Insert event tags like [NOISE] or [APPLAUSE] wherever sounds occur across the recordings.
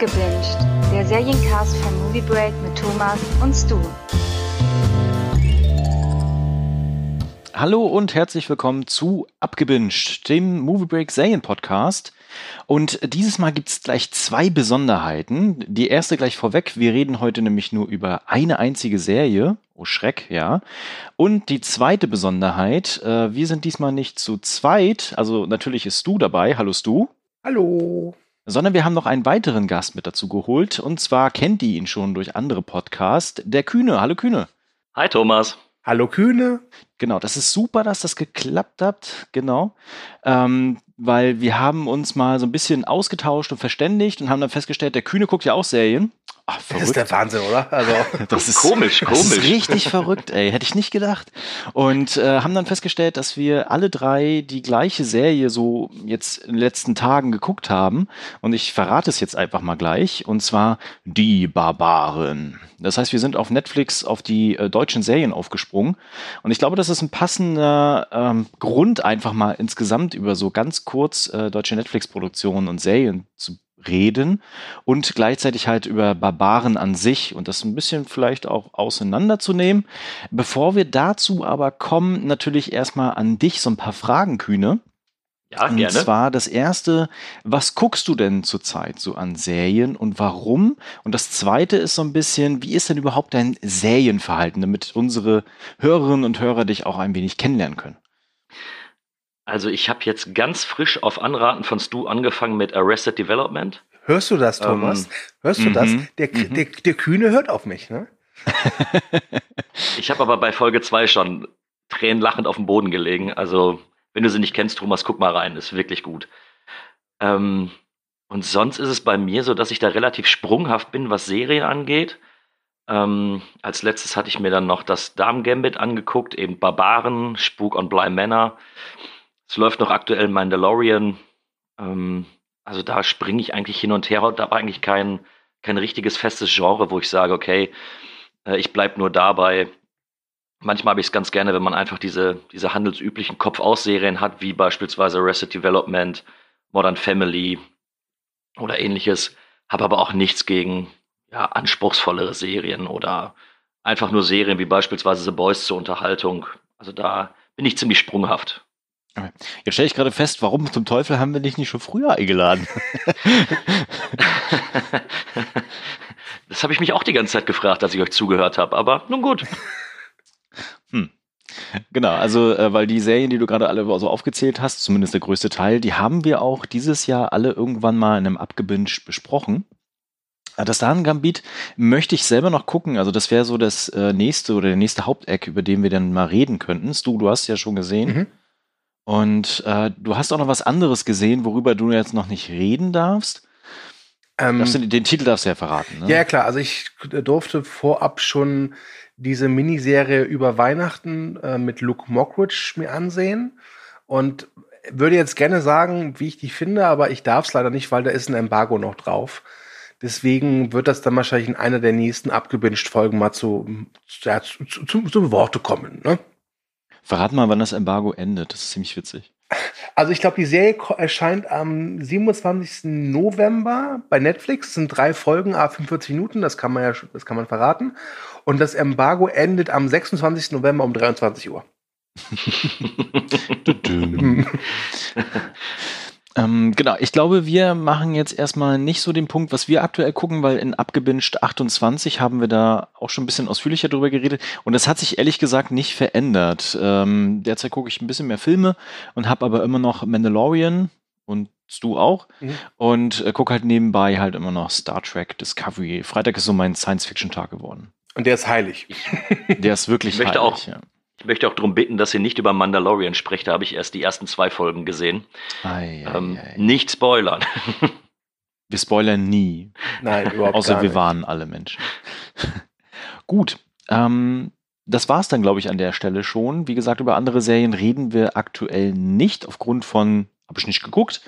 Abgebinged, der Seriencast von Movie Break mit Thomas und Stu. Hallo und herzlich willkommen zu Abgebinged, dem Movie Break Serien Podcast. Und dieses Mal gibt es gleich zwei Besonderheiten. Die erste gleich vorweg. Wir reden heute nämlich nur über eine einzige Serie. Oh Schreck, ja. Und die zweite Besonderheit, äh, wir sind diesmal nicht zu zweit. Also natürlich ist du dabei. Hallo Stu. Hallo sondern wir haben noch einen weiteren Gast mit dazu geholt. Und zwar kennt ihr ihn schon durch andere Podcasts. Der Kühne. Hallo Kühne. Hi Thomas. Hallo Kühne. Genau, das ist super, dass das geklappt hat. Genau. Ähm, weil wir haben uns mal so ein bisschen ausgetauscht und verständigt und haben dann festgestellt, der Kühne guckt ja auch Serien. Ach, das ist der Wahnsinn, oder? Also [LAUGHS] das ist komisch, komisch. Das ist richtig verrückt, ey, hätte ich nicht gedacht. Und äh, haben dann festgestellt, dass wir alle drei die gleiche Serie so jetzt in den letzten Tagen geguckt haben. Und ich verrate es jetzt einfach mal gleich. Und zwar Die Barbaren. Das heißt, wir sind auf Netflix auf die äh, deutschen Serien aufgesprungen. Und ich glaube, das ist ein passender ähm, Grund, einfach mal insgesamt über so ganz kurz äh, deutsche Netflix-Produktionen und Serien zu reden und gleichzeitig halt über Barbaren an sich und das ein bisschen vielleicht auch auseinanderzunehmen. Bevor wir dazu aber kommen, natürlich erstmal an dich so ein paar Fragen, Kühne. Ja, und gerne. Und zwar das erste, was guckst du denn zurzeit so an Serien und warum? Und das zweite ist so ein bisschen, wie ist denn überhaupt dein Serienverhalten, damit unsere Hörerinnen und Hörer dich auch ein wenig kennenlernen können? Also ich habe jetzt ganz frisch auf Anraten von Stu angefangen mit Arrested Development. Hörst du das, Thomas? Ähm, Hörst du das? Mhm, der, mhm. der, der Kühne hört auf mich, ne? [LAUGHS] ich habe aber bei Folge 2 schon tränenlachend auf dem Boden gelegen. Also, wenn du sie nicht kennst, Thomas, guck mal rein, ist wirklich gut. Ähm, und sonst ist es bei mir so, dass ich da relativ sprunghaft bin, was Serien angeht. Ähm, als letztes hatte ich mir dann noch das Darm Gambit angeguckt, eben Barbaren, Spuk on Bly Manor. Es läuft noch aktuell Mandalorian. Ähm, also da springe ich eigentlich hin und her. Da war eigentlich kein, kein richtiges festes Genre, wo ich sage, okay, äh, ich bleibe nur dabei. Manchmal habe ich es ganz gerne, wenn man einfach diese, diese handelsüblichen Kopf-Aus-Serien hat, wie beispielsweise Arrested Development, Modern Family oder ähnliches. Habe aber auch nichts gegen ja, anspruchsvollere Serien oder einfach nur Serien wie beispielsweise The Boys zur Unterhaltung. Also da bin ich ziemlich sprunghaft. Jetzt stelle ich gerade fest, warum zum Teufel haben wir dich nicht schon früher eingeladen? [LAUGHS] das habe ich mich auch die ganze Zeit gefragt, als ich euch zugehört habe, aber nun gut. Hm. Genau, also äh, weil die Serien, die du gerade alle so aufgezählt hast, zumindest der größte Teil, die haben wir auch dieses Jahr alle irgendwann mal in einem Abgebinged besprochen. Äh, das Damen Gambit möchte ich selber noch gucken. Also das wäre so das äh, nächste oder der nächste Haupteck, über den wir dann mal reden könnten. Du, du hast ja schon gesehen. Mhm. Und äh, du hast auch noch was anderes gesehen, worüber du jetzt noch nicht reden darfst. Ähm, du, den Titel darfst du ja verraten. Ne? Ja, klar. Also ich durfte vorab schon diese Miniserie über Weihnachten äh, mit Luke Mockridge mir ansehen und würde jetzt gerne sagen, wie ich die finde, aber ich darf es leider nicht, weil da ist ein Embargo noch drauf. Deswegen wird das dann wahrscheinlich in einer der nächsten abgebinged Folgen mal zu, ja, zu, zu, zu, zu Worte kommen. Ne? Verrat mal, wann das Embargo endet. Das ist ziemlich witzig. Also ich glaube, die Serie erscheint am 27. November bei Netflix. Es sind drei Folgen, a 45 Minuten, das kann man ja, das kann man verraten. Und das Embargo endet am 26. November um 23 Uhr. [LAUGHS] [LAUGHS] Ähm, genau, ich glaube, wir machen jetzt erstmal nicht so den Punkt, was wir aktuell gucken, weil in Abgebinged 28 haben wir da auch schon ein bisschen ausführlicher drüber geredet und das hat sich ehrlich gesagt nicht verändert. Ähm, derzeit gucke ich ein bisschen mehr Filme und habe aber immer noch Mandalorian und du auch mhm. und äh, gucke halt nebenbei halt immer noch Star Trek Discovery. Freitag ist so mein Science-Fiction-Tag geworden. Und der ist heilig. Der ist wirklich ich möchte heilig. Auch, ja. Ich möchte auch darum bitten, dass ihr nicht über Mandalorian sprecht. Da habe ich erst die ersten zwei Folgen gesehen. Ei, ei, ähm, ei. Nicht spoilern. [LAUGHS] Wir spoilern nie. Nein, überhaupt Außer gar wir warnen alle Menschen. [LAUGHS] Gut. Ähm, das war es dann, glaube ich, an der Stelle schon. Wie gesagt, über andere Serien reden wir aktuell nicht, aufgrund von, habe ich nicht geguckt.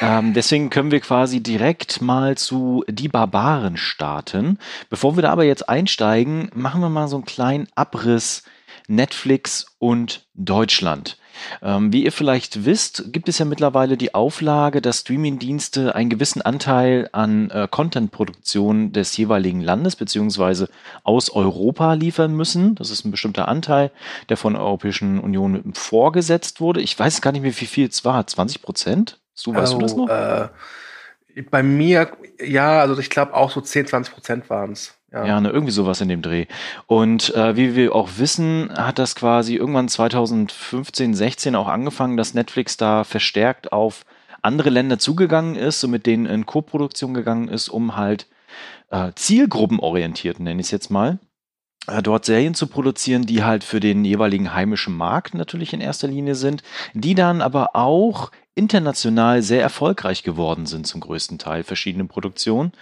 Ja. Ähm, deswegen können wir quasi direkt mal zu Die Barbaren starten. Bevor wir da aber jetzt einsteigen, machen wir mal so einen kleinen Abriss Netflix und Deutschland. Ähm, wie ihr vielleicht wisst, gibt es ja mittlerweile die Auflage, dass Streamingdienste einen gewissen Anteil an äh, Contentproduktion des jeweiligen Landes beziehungsweise aus Europa liefern müssen. Das ist ein bestimmter Anteil, der von der Europäischen Union vorgesetzt wurde. Ich weiß gar nicht mehr, wie viel es war. 20 Prozent? Du, weißt also, du das noch? Äh, bei mir, ja, also ich glaube auch so 10, 20 Prozent waren es. Ja. ja, ne, irgendwie sowas in dem Dreh. Und äh, wie wir auch wissen, hat das quasi irgendwann 2015, 16 auch angefangen, dass Netflix da verstärkt auf andere Länder zugegangen ist und mit denen in Co-Produktion gegangen ist, um halt äh, zielgruppenorientiert, nenne ich es jetzt mal, dort Serien zu produzieren, die halt für den jeweiligen heimischen Markt natürlich in erster Linie sind, die dann aber auch international sehr erfolgreich geworden sind, zum größten Teil, verschiedene Produktionen.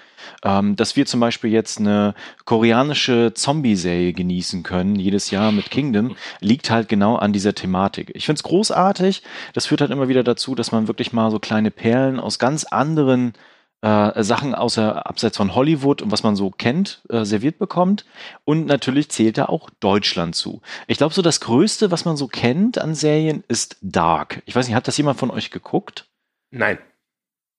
Ähm, dass wir zum Beispiel jetzt eine koreanische Zombie-Serie genießen können, jedes Jahr mit Kingdom, liegt halt genau an dieser Thematik. Ich finde es großartig. Das führt halt immer wieder dazu, dass man wirklich mal so kleine Perlen aus ganz anderen äh, Sachen außer abseits von Hollywood und was man so kennt, äh, serviert bekommt. Und natürlich zählt da auch Deutschland zu. Ich glaube, so das Größte, was man so kennt an Serien, ist Dark. Ich weiß nicht, hat das jemand von euch geguckt? Nein.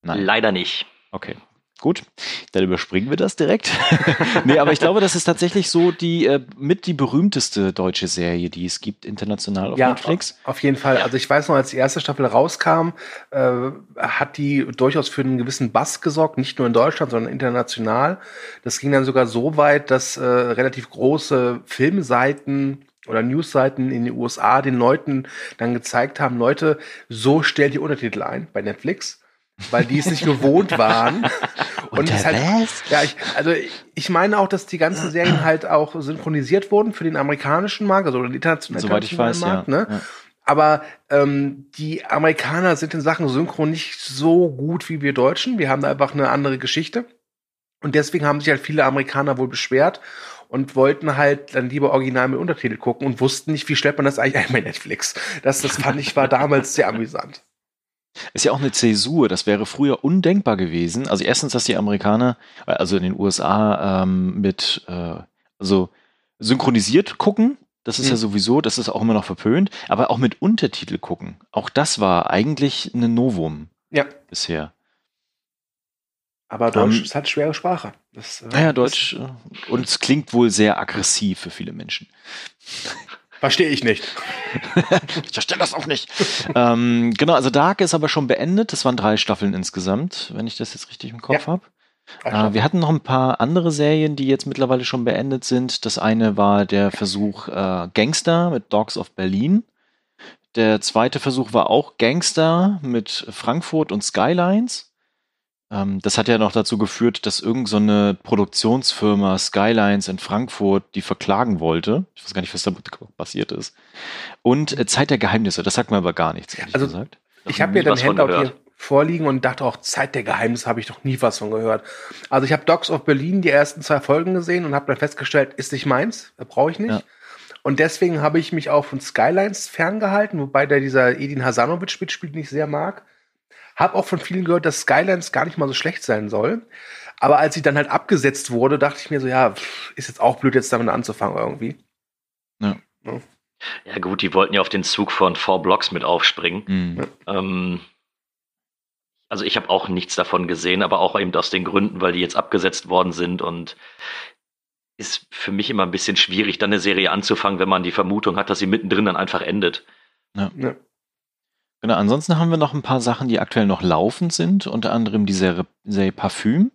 Nein. Leider nicht. Okay. Gut, dann überspringen wir das direkt. [LAUGHS] nee, aber ich glaube, das ist tatsächlich so die äh, mit die berühmteste deutsche Serie, die es gibt international auf ja, Netflix. Auf jeden Fall. Also ich weiß noch, als die erste Staffel rauskam, äh, hat die durchaus für einen gewissen Bass gesorgt, nicht nur in Deutschland, sondern international. Das ging dann sogar so weit, dass äh, relativ große Filmseiten oder Newsseiten in den USA den Leuten dann gezeigt haben, Leute, so stellt ihr Untertitel ein bei Netflix weil die es nicht gewohnt waren. [LAUGHS] Und es halt, ja, ich, also ich meine auch, dass die ganzen Serien halt auch synchronisiert wurden für den amerikanischen Markt, also den internationalen Soweit ich weiß, Markt, ja. ne? Ja. Aber ähm, die Amerikaner sind in Sachen Synchron nicht so gut wie wir Deutschen. Wir haben da einfach eine andere Geschichte. Und deswegen haben sich halt viele Amerikaner wohl beschwert und wollten halt dann lieber original mit Untertitel gucken und wussten nicht, wie stellt man das eigentlich ein bei Netflix. Das, das fand ich war damals sehr amüsant. Ist ja auch eine Zäsur. Das wäre früher undenkbar gewesen. Also erstens, dass die Amerikaner, also in den USA, ähm, mit äh, also synchronisiert gucken. Das ist mhm. ja sowieso, das ist auch immer noch verpönt. Aber auch mit Untertitel gucken. Auch das war eigentlich ein Novum. Ja. Bisher. Aber Deutsch ähm, ist halt schwere Sprache. Das, äh, naja, Deutsch. Äh, und es klingt wohl sehr aggressiv für viele Menschen. Verstehe ich nicht. [LAUGHS] ich verstehe das auch nicht. ähm, genau, also Dark ist aber schon beendet. Das waren drei Staffeln insgesamt, wenn ich das jetzt richtig im Kopf ja. habe. Äh, wir hatten noch ein paar andere Serien, die jetzt mittlerweile schon beendet sind. Das eine war der Versuch äh, Gangster mit Dogs of Berlin. Der zweite Versuch war auch Gangster mit Frankfurt und Skylines. Ähm, das hat ja noch dazu geführt, dass irgendeine so Produktionsfirma Skylines in Frankfurt die verklagen wollte. Ich weiß gar nicht, was da passiert ist. Und äh, Zeit der Geheimnisse, das sagt mir aber gar nichts, ehrlich also, gesagt. Ich habe mir den Handout hier vorliegen und dachte auch, Zeit der Geheimnisse habe ich doch nie was von gehört. Also ich habe Dogs of Berlin die ersten zwei Folgen gesehen und habe dann festgestellt, ist nicht meins, brauche ich nicht. Ja. Und deswegen habe ich mich auch von Skylines ferngehalten, wobei der dieser Edin Hasanovic mitspielt, nicht sehr mag. Hab auch von vielen gehört, dass Skylines gar nicht mal so schlecht sein soll. Aber als sie dann halt abgesetzt wurde, dachte ich mir so, ja, ist jetzt auch blöd, jetzt damit anzufangen irgendwie. Ja. ja. Ja, gut, die wollten ja auf den Zug von Four Blocks mit aufspringen. Mhm. Ähm, also ich habe auch nichts davon gesehen, aber auch eben aus den Gründen, weil die jetzt abgesetzt worden sind und ist für mich immer ein bisschen schwierig, dann eine Serie anzufangen, wenn man die Vermutung hat, dass sie mittendrin dann einfach endet. Ja. ja. Genau, ansonsten haben wir noch ein paar Sachen, die aktuell noch laufend sind, unter anderem die Serie, Serie Parfüm.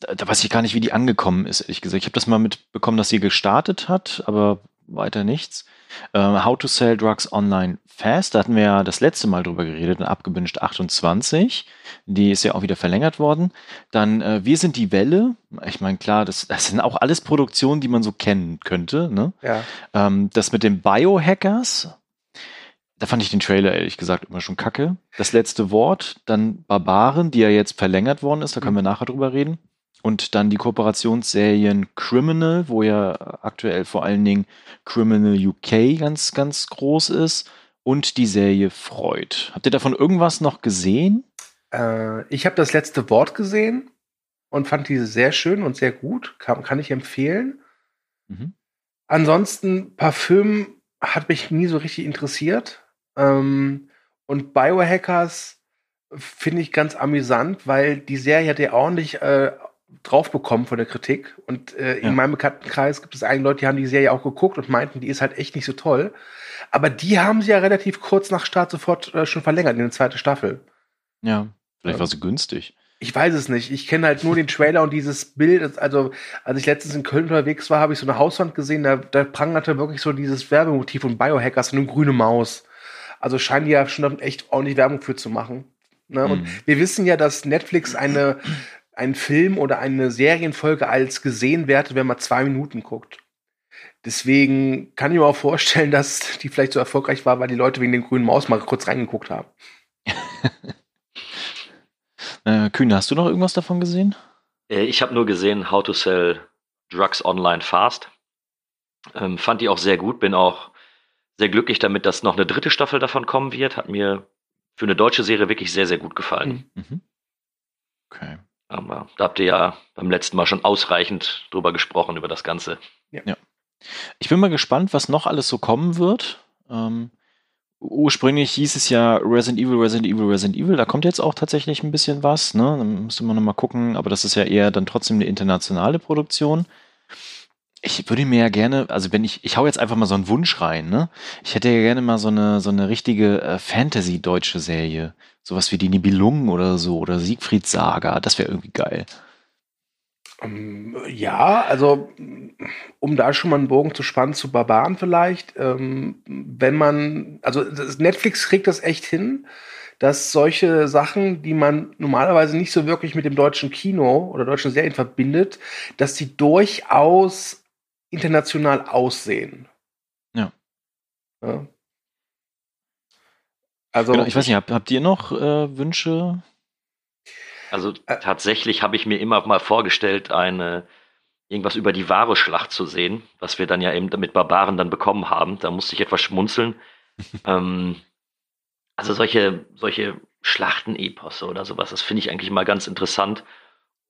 Da, da, weiß ich gar nicht, wie die angekommen ist, ehrlich gesagt. Ich habe das mal mitbekommen, dass sie gestartet hat, aber weiter nichts. Äh, How to Sell Drugs Online Fast, da hatten wir ja das letzte Mal drüber geredet, abgebünscht 28. Die ist ja auch wieder verlängert worden. Dann äh, Wir sind die Welle. Ich meine, klar, das, das sind auch alles Produktionen, die man so kennen könnte. Ne? Ja. Ähm, das mit den Biohackers, da fand ich den Trailer ehrlich gesagt immer schon kacke. Das letzte Wort, dann Barbaren, die ja jetzt verlängert worden ist, da können wir mhm. nachher drüber reden. Und dann die Kooperationsserien Criminal, wo ja aktuell vor allen Dingen Criminal UK ganz, ganz groß ist. Und die Serie Freud. Habt ihr davon irgendwas noch gesehen? Äh, ich habe das letzte Wort gesehen und fand diese sehr schön und sehr gut. Kann, kann ich empfehlen. Mhm. Ansonsten, Parfüm hat mich nie so richtig interessiert. Ähm, und Biohackers finde ich ganz amüsant, weil die Serie hat ja ordentlich äh, drauf bekommen von der Kritik. Und äh, ja. in meinem Bekanntenkreis gibt es einige Leute, die haben die Serie auch geguckt und meinten, die ist halt echt nicht so toll. Aber die haben sie ja relativ kurz nach Start sofort äh, schon verlängert in eine zweite Staffel. Ja, vielleicht war sie günstig. Ich weiß es nicht. Ich kenne halt nur den Trailer und dieses Bild. Also, als ich letztens in Köln unterwegs war, habe ich so eine Hauswand gesehen, da, da prangerte wirklich so dieses Werbemotiv von Biohackers und eine grüne Maus. Also scheinen die ja schon echt ordentlich Werbung für zu machen. Ne? Und mhm. wir wissen ja, dass Netflix eine, einen Film oder eine Serienfolge als gesehen wertet, wenn man zwei Minuten guckt. Deswegen kann ich mir auch vorstellen, dass die vielleicht so erfolgreich war, weil die Leute wegen den grünen Maus mal kurz reingeguckt haben. [LAUGHS] Äh, Kühn, hast du noch irgendwas davon gesehen? Äh, ich habe nur gesehen How to Sell Drugs Online Fast. Ähm, fand die auch sehr gut, bin auch sehr glücklich damit, dass noch eine dritte Staffel davon kommen wird. Hat mir für eine deutsche Serie wirklich sehr, sehr gut gefallen. Mhm. mhm. Okay. Aber da habt ihr ja beim letzten Mal schon ausreichend drüber gesprochen, über das Ganze. Ja. ja. Ich bin mal gespannt, was noch alles so kommen wird. Ähm, ursprünglich hieß es ja Resident Evil, Resident Evil, Resident Evil. Da kommt jetzt auch tatsächlich ein bisschen was. Ne? Dann müsste man nochmal gucken. Aber das ist ja eher dann trotzdem eine internationale Produktion. Ich würde mir ja gerne, also wenn ich, ich hau jetzt einfach mal so einen Wunsch rein, ne? Ich hätte ja gerne mal so eine, so eine richtige äh, Fantasy-deutsche Serie. Sowas wie die Nibelungen oder so oder Siegfried Saga. Das wäre irgendwie geil. Ähm, ja, also um da schon mal einen Bogen zu spannen zu Barbaren vielleicht, ähm, wenn man, also Netflix kriegt das echt hin, dass solche Sachen, die man normalerweise nicht so wirklich mit dem deutschen Kino oder deutschen Serien verbindet, dass die durchaus international aussehen. Ja. ja. Also genau, ich weiß nicht, habt, habt ihr noch äh, Wünsche? Also äh, tatsächlich habe ich mir immer mal vorgestellt, eine irgendwas über die wahre Schlacht zu sehen, was wir dann ja eben mit Barbaren dann bekommen haben. Da musste ich etwas schmunzeln. [LAUGHS] ähm, also solche, solche Schlachteneposse oder sowas, das finde ich eigentlich mal ganz interessant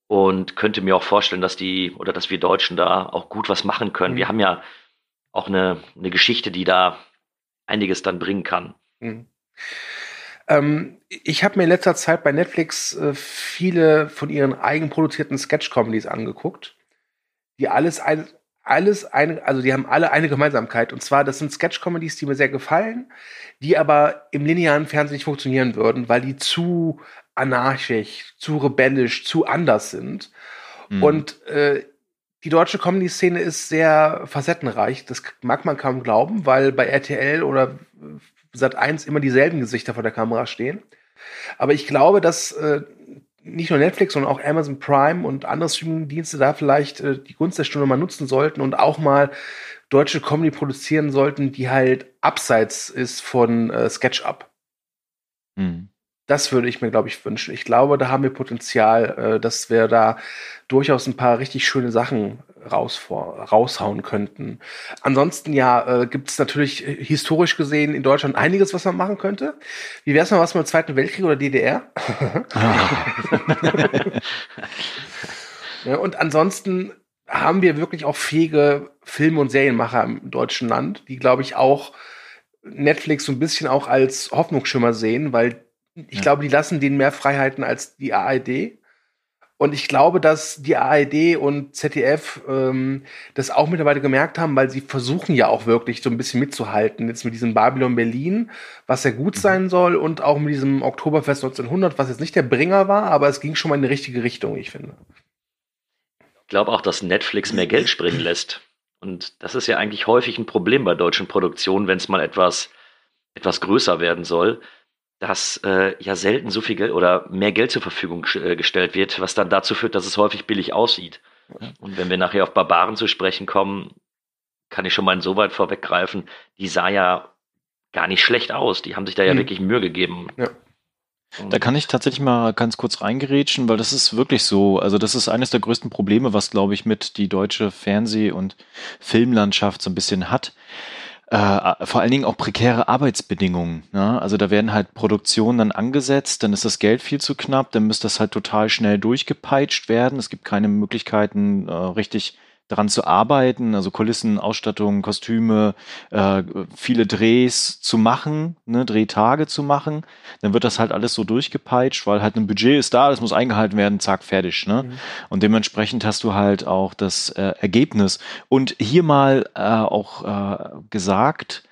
und könnte mir auch vorstellen, dass die oder dass wir Deutschen da auch gut was machen können. Mhm. Wir haben ja auch eine, eine Geschichte, die da einiges dann bringen kann. Mhm. Ähm, ich habe mir in letzter Zeit bei Netflix äh, viele von ihren eigenproduzierten Sketch-Comedies angeguckt, die alles ein, alles eine, also die haben alle eine Gemeinsamkeit. Und zwar, das sind Sketch-Comedies, die mir sehr gefallen, die aber im linearen Fernsehen nicht funktionieren würden, weil die zu anarchisch, zu rebellisch, zu anders sind. Mhm. Und äh, die deutsche Comedy-Szene ist sehr facettenreich. Das mag man kaum glauben, weil bei RTL oder Sat 1 immer dieselben Gesichter vor der Kamera stehen. Aber ich glaube, dass äh, nicht nur Netflix, sondern auch Amazon Prime und andere Streaming-Dienste da vielleicht äh, die Gunst der Stunde mal nutzen sollten und auch mal deutsche Comedy produzieren sollten, die halt abseits ist von äh, SketchUp. Mhm. Das würde ich mir, glaube ich, wünschen. Ich glaube, da haben wir Potenzial, äh, dass wir da durchaus ein paar richtig schöne Sachen raus, raushauen könnten. Ansonsten ja, äh, gibt es natürlich äh, historisch gesehen in Deutschland einiges, was man machen könnte. Wie wäre es mal was mit dem Zweiten Weltkrieg oder DDR? [LAUGHS] ja, und ansonsten haben wir wirklich auch fähige Film- und Serienmacher im deutschen Land, die, glaube ich, auch Netflix so ein bisschen auch als Hoffnungsschimmer sehen, weil ich ja. glaube, die lassen denen mehr Freiheiten als die ARD. Und ich glaube, dass die ARD und ZDF ähm, das auch mittlerweile gemerkt haben, weil sie versuchen ja auch wirklich so ein bisschen mitzuhalten. Jetzt mit diesem Babylon Berlin, was ja gut mhm. sein soll, und auch mit diesem Oktoberfest 1900, was jetzt nicht der Bringer war, aber es ging schon mal in die richtige Richtung, ich finde. Ich glaube auch, dass Netflix mehr Geld springen lässt. Und das ist ja eigentlich häufig ein Problem bei deutschen Produktionen, wenn es mal etwas, etwas größer werden soll dass äh, ja selten so viel Geld oder mehr Geld zur Verfügung äh, gestellt wird, was dann dazu führt, dass es häufig billig aussieht. Und wenn wir nachher auf Barbaren zu sprechen kommen, kann ich schon mal insoweit vorweggreifen, die sah ja gar nicht schlecht aus. Die haben sich da ja mhm. wirklich Mühe gegeben. Ja. Da kann ich tatsächlich mal ganz kurz reingerätschen, weil das ist wirklich so. Also das ist eines der größten Probleme, was, glaube ich, mit die deutsche Fernseh- und Filmlandschaft so ein bisschen hat äh, vor allen Dingen auch prekäre Arbeitsbedingungen. Ne? Also da werden halt Produktionen dann angesetzt, dann ist das Geld viel zu knapp, dann müsste das halt total schnell durchgepeitscht werden. Es gibt keine Möglichkeiten, äh, richtig daran zu arbeiten, also Kulissen, Ausstattung, Kostüme, äh, viele Drehs zu machen, ne, Drehtage zu machen, dann wird das halt alles so durchgepeitscht, weil halt ein Budget ist da, das muss eingehalten werden, zack, fertig. Ne? Mhm. Und dementsprechend hast du halt auch das äh, Ergebnis. Und hier mal äh, auch äh, gesagt,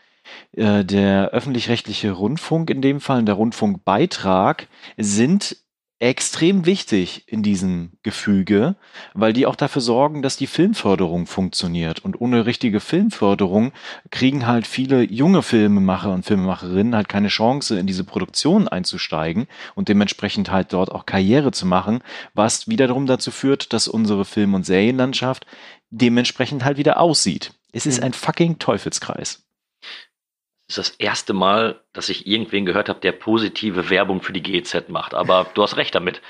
äh, der öffentlich-rechtliche Rundfunk in dem Fall, der Rundfunkbeitrag sind extrem wichtig in diesem Gefüge, weil die auch dafür sorgen, dass die Filmförderung funktioniert. Und ohne richtige Filmförderung kriegen halt viele junge Filmemacher und Filmemacherinnen halt keine Chance, in diese Produktion einzusteigen und dementsprechend halt dort auch Karriere zu machen, was wiederum dazu führt, dass unsere Film- und Serienlandschaft dementsprechend halt wieder aussieht. Es ist mhm. ein fucking Teufelskreis ist das erste Mal, dass ich irgendwen gehört habe, der positive Werbung für die GZ macht. Aber du hast recht damit.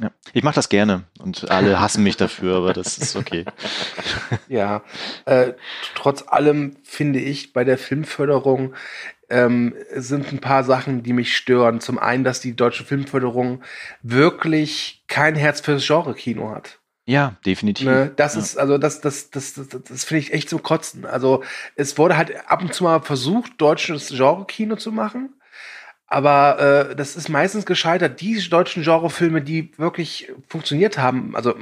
Ja, ich mache das gerne und alle hassen mich dafür, aber das ist okay. [LAUGHS] Ja, äh, trotz allem finde ich bei der Filmförderung ähm, sind ein paar Sachen, die mich stören. Zum einen, dass die deutsche Filmförderung wirklich kein Herz fürs Genre-Kino hat. Ja, definitiv. Ne, das ja. ist, also das, das, das, das, das finde ich echt zum Kotzen. Also es wurde halt ab und zu mal versucht, deutsches Genre-Kino zu machen. Aber äh, das ist meistens gescheitert. Die deutschen Genrefilme, die wirklich funktioniert haben, also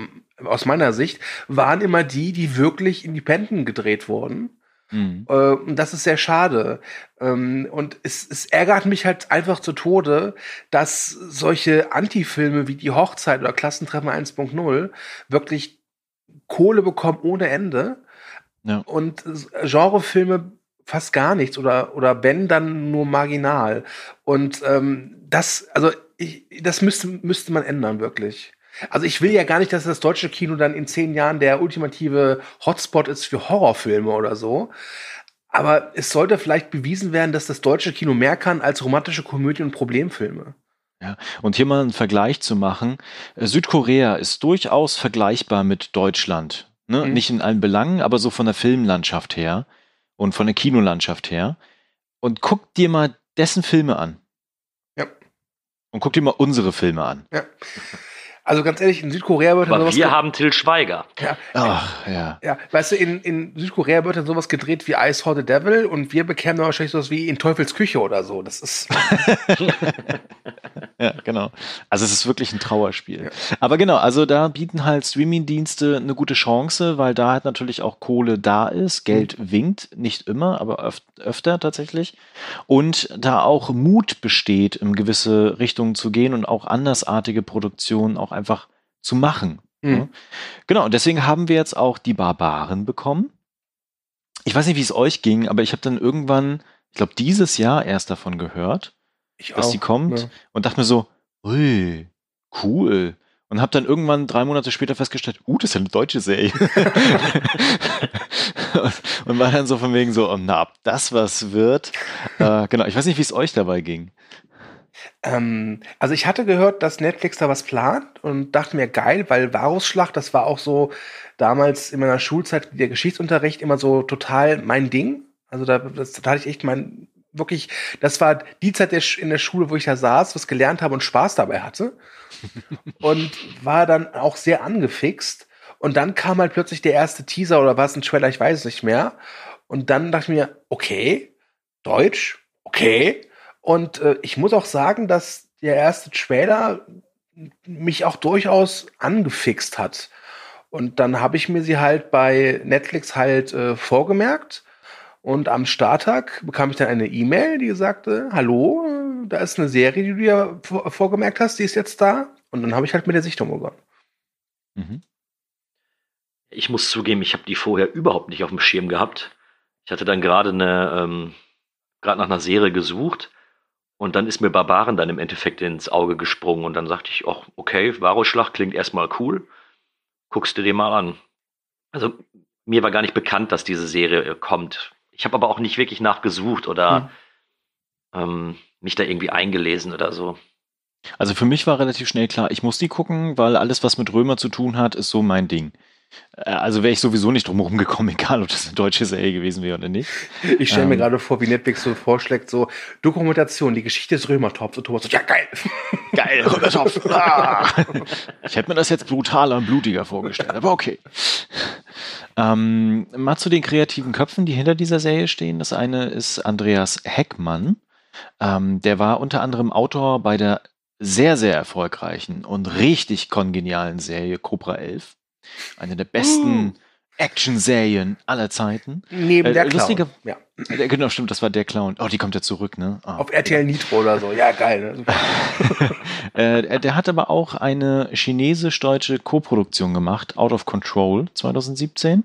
aus meiner Sicht, waren immer die, die wirklich independent gedreht wurden. Mhm. Äh, und das ist sehr schade. Ähm, und es, es ärgert mich halt einfach zu Tode, dass solche Anti-Filme wie Die Hochzeit oder Klassentreffen 1.0 wirklich Kohle bekommen ohne Ende. Ja. Und Genrefilme fast gar nichts oder, oder wenn, dann nur marginal. Und ähm, das, also ich, das müsste, müsste man ändern, wirklich. Also ich will ja gar nicht, dass das deutsche Kino dann in zehn Jahren der ultimative Hotspot ist für Horrorfilme oder so. Aber es sollte vielleicht bewiesen werden, dass das deutsche Kino mehr kann als romantische Komödien und Problemfilme. Ja, und hier mal einen Vergleich zu machen. Äh, Südkorea ist durchaus vergleichbar mit Deutschland. Ne? Mhm. Nicht in allen Belangen, aber so von der Filmlandschaft her und von der Kinolandschaft her. Und guck dir mal dessen Filme an. Ja. Und guck dir mal unsere Filme an. Ja. Also ganz ehrlich, in Südkorea wird dann sowas. Wir haben Till Schweiger. Ja, Ach, ja. Ja, weißt du, in, in Südkorea wird dann sowas gedreht wie Ice for the Devil und wir bekämen dann wahrscheinlich sowas wie in Teufels Küche oder so. Das ist. [LAUGHS] [LAUGHS] ja, genau. Also es ist wirklich ein Trauerspiel. Ja. Aber genau, also da bieten halt Streaming-Dienste eine gute Chance, weil da halt natürlich auch Kohle da ist. Geld mhm. winkt, nicht immer, aber öf öfter tatsächlich. Und da auch Mut besteht, in gewisse Richtungen zu gehen und auch andersartige Produktionen auch einfach zu machen. Mhm. Genau, und deswegen haben wir jetzt auch die Barbaren bekommen. Ich weiß nicht, wie es euch ging, aber ich habe dann irgendwann, ich glaube, dieses Jahr erst davon gehört, ich dass auch, die kommt ja. und dachte mir so, ui, cool. Und habe dann irgendwann drei Monate später festgestellt, uh, das ist ja eine deutsche Serie. [LAUGHS] und, war dann so von wegen so, oh, na, ob das was wird. Äh, genau, ich weiß nicht, wie es euch dabei ging. Ähm, also ich hatte gehört, dass Netflix da was plant und dachte mir, geil, weil Varusschlacht, das war auch so damals in meiner Schulzeit der Geschichtsunterricht immer so total mein Ding. Also da, das, da hatte ich echt mein, wirklich, das war die Zeit der, in der Schule, wo ich da saß, was gelernt habe und Spaß dabei hatte. [LAUGHS] und war dann auch sehr angefixt. Und dann kam halt plötzlich der erste Teaser oder war es ein Trailer, ich weiß es nicht mehr. Und dann dachte ich mir, okay, Deutsch, okay. Und äh, ich muss auch sagen, dass der erste Trailer mich auch durchaus angefixt hat. Und dann habe ich mir sie halt bei Netflix halt äh, vorgemerkt. Und am Starttag bekam ich dann eine E-Mail, die sagte, hallo, da ist eine Serie, die du dir vorgemerkt hast, die ist jetzt da. Und dann habe ich halt mit der Sichtung begonnen. Mhm. Ich muss zugeben, ich habe die vorher überhaupt nicht auf dem Schirm gehabt. Ich hatte dann gerade eine, ähm, gerade nach einer Serie gesucht und dann ist mir Barbaren dann im Endeffekt ins Auge gesprungen und dann sagte ich, ach, okay, Varusschlacht klingt erstmal cool. Guckst du dir mal an. Also mir war gar nicht bekannt, dass diese Serie äh, kommt. Ich habe aber auch nicht wirklich nachgesucht oder hm. ähm, mich da irgendwie eingelesen oder so. Also für mich war relativ schnell klar, ich muss die gucken, weil alles, was mit Römer zu tun hat, ist so mein Ding. Äh, also wäre ich sowieso nicht drum herum gekommen, [LAUGHS] egal ob das eine deutsche Serie gewesen wäre oder nicht. Ich stelle ähm, mir gerade vor, wie Netflix so vorschlägt, so Dokumentation, die Geschichte des Römertops. Und Thomas so, ja geil. [LAUGHS] Geil, Römertopf. [LAUGHS] Ah. Ich hätte mir das jetzt brutaler und blutiger vorgestellt, aber okay. Ähm, mal zu den kreativen Köpfen, die hinter dieser Serie stehen. Das eine ist Andreas Heckmann. Ähm, der war unter anderem Autor bei der sehr, sehr erfolgreichen und richtig kongenialen Serie Cobra 11. Eine der besten uh. Action-Serien aller Zeiten. Neben äh, der Clown. Ja. Genau, stimmt, das war der Clown. Oh, die kommt ja zurück, ne? Oh, Auf RTL Nitro oder so. Ja, geil. Ne? [LAUGHS] [LAUGHS] äh, der hat aber auch eine chinesisch-deutsche Koproduktion gemacht, Out of Control 2017.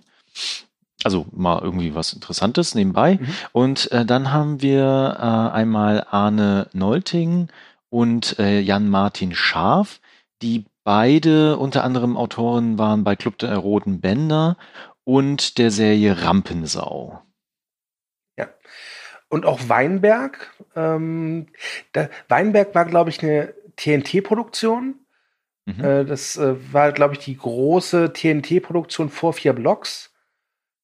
Also mal irgendwie was Interessantes nebenbei. Mhm. Und äh, dann haben wir äh, einmal Arne Nolting und äh, Jan-Martin Scharf, die beide unter anderem Autoren waren bei Club der Roten Bänder und der Serie Rampensau. Ja. Und auch Weinberg. Ähm, da, Weinberg war, glaube ich, eine TNT-Produktion. Mhm. Äh, das äh, war, glaube ich, die große TNT-Produktion vor vier Blocks.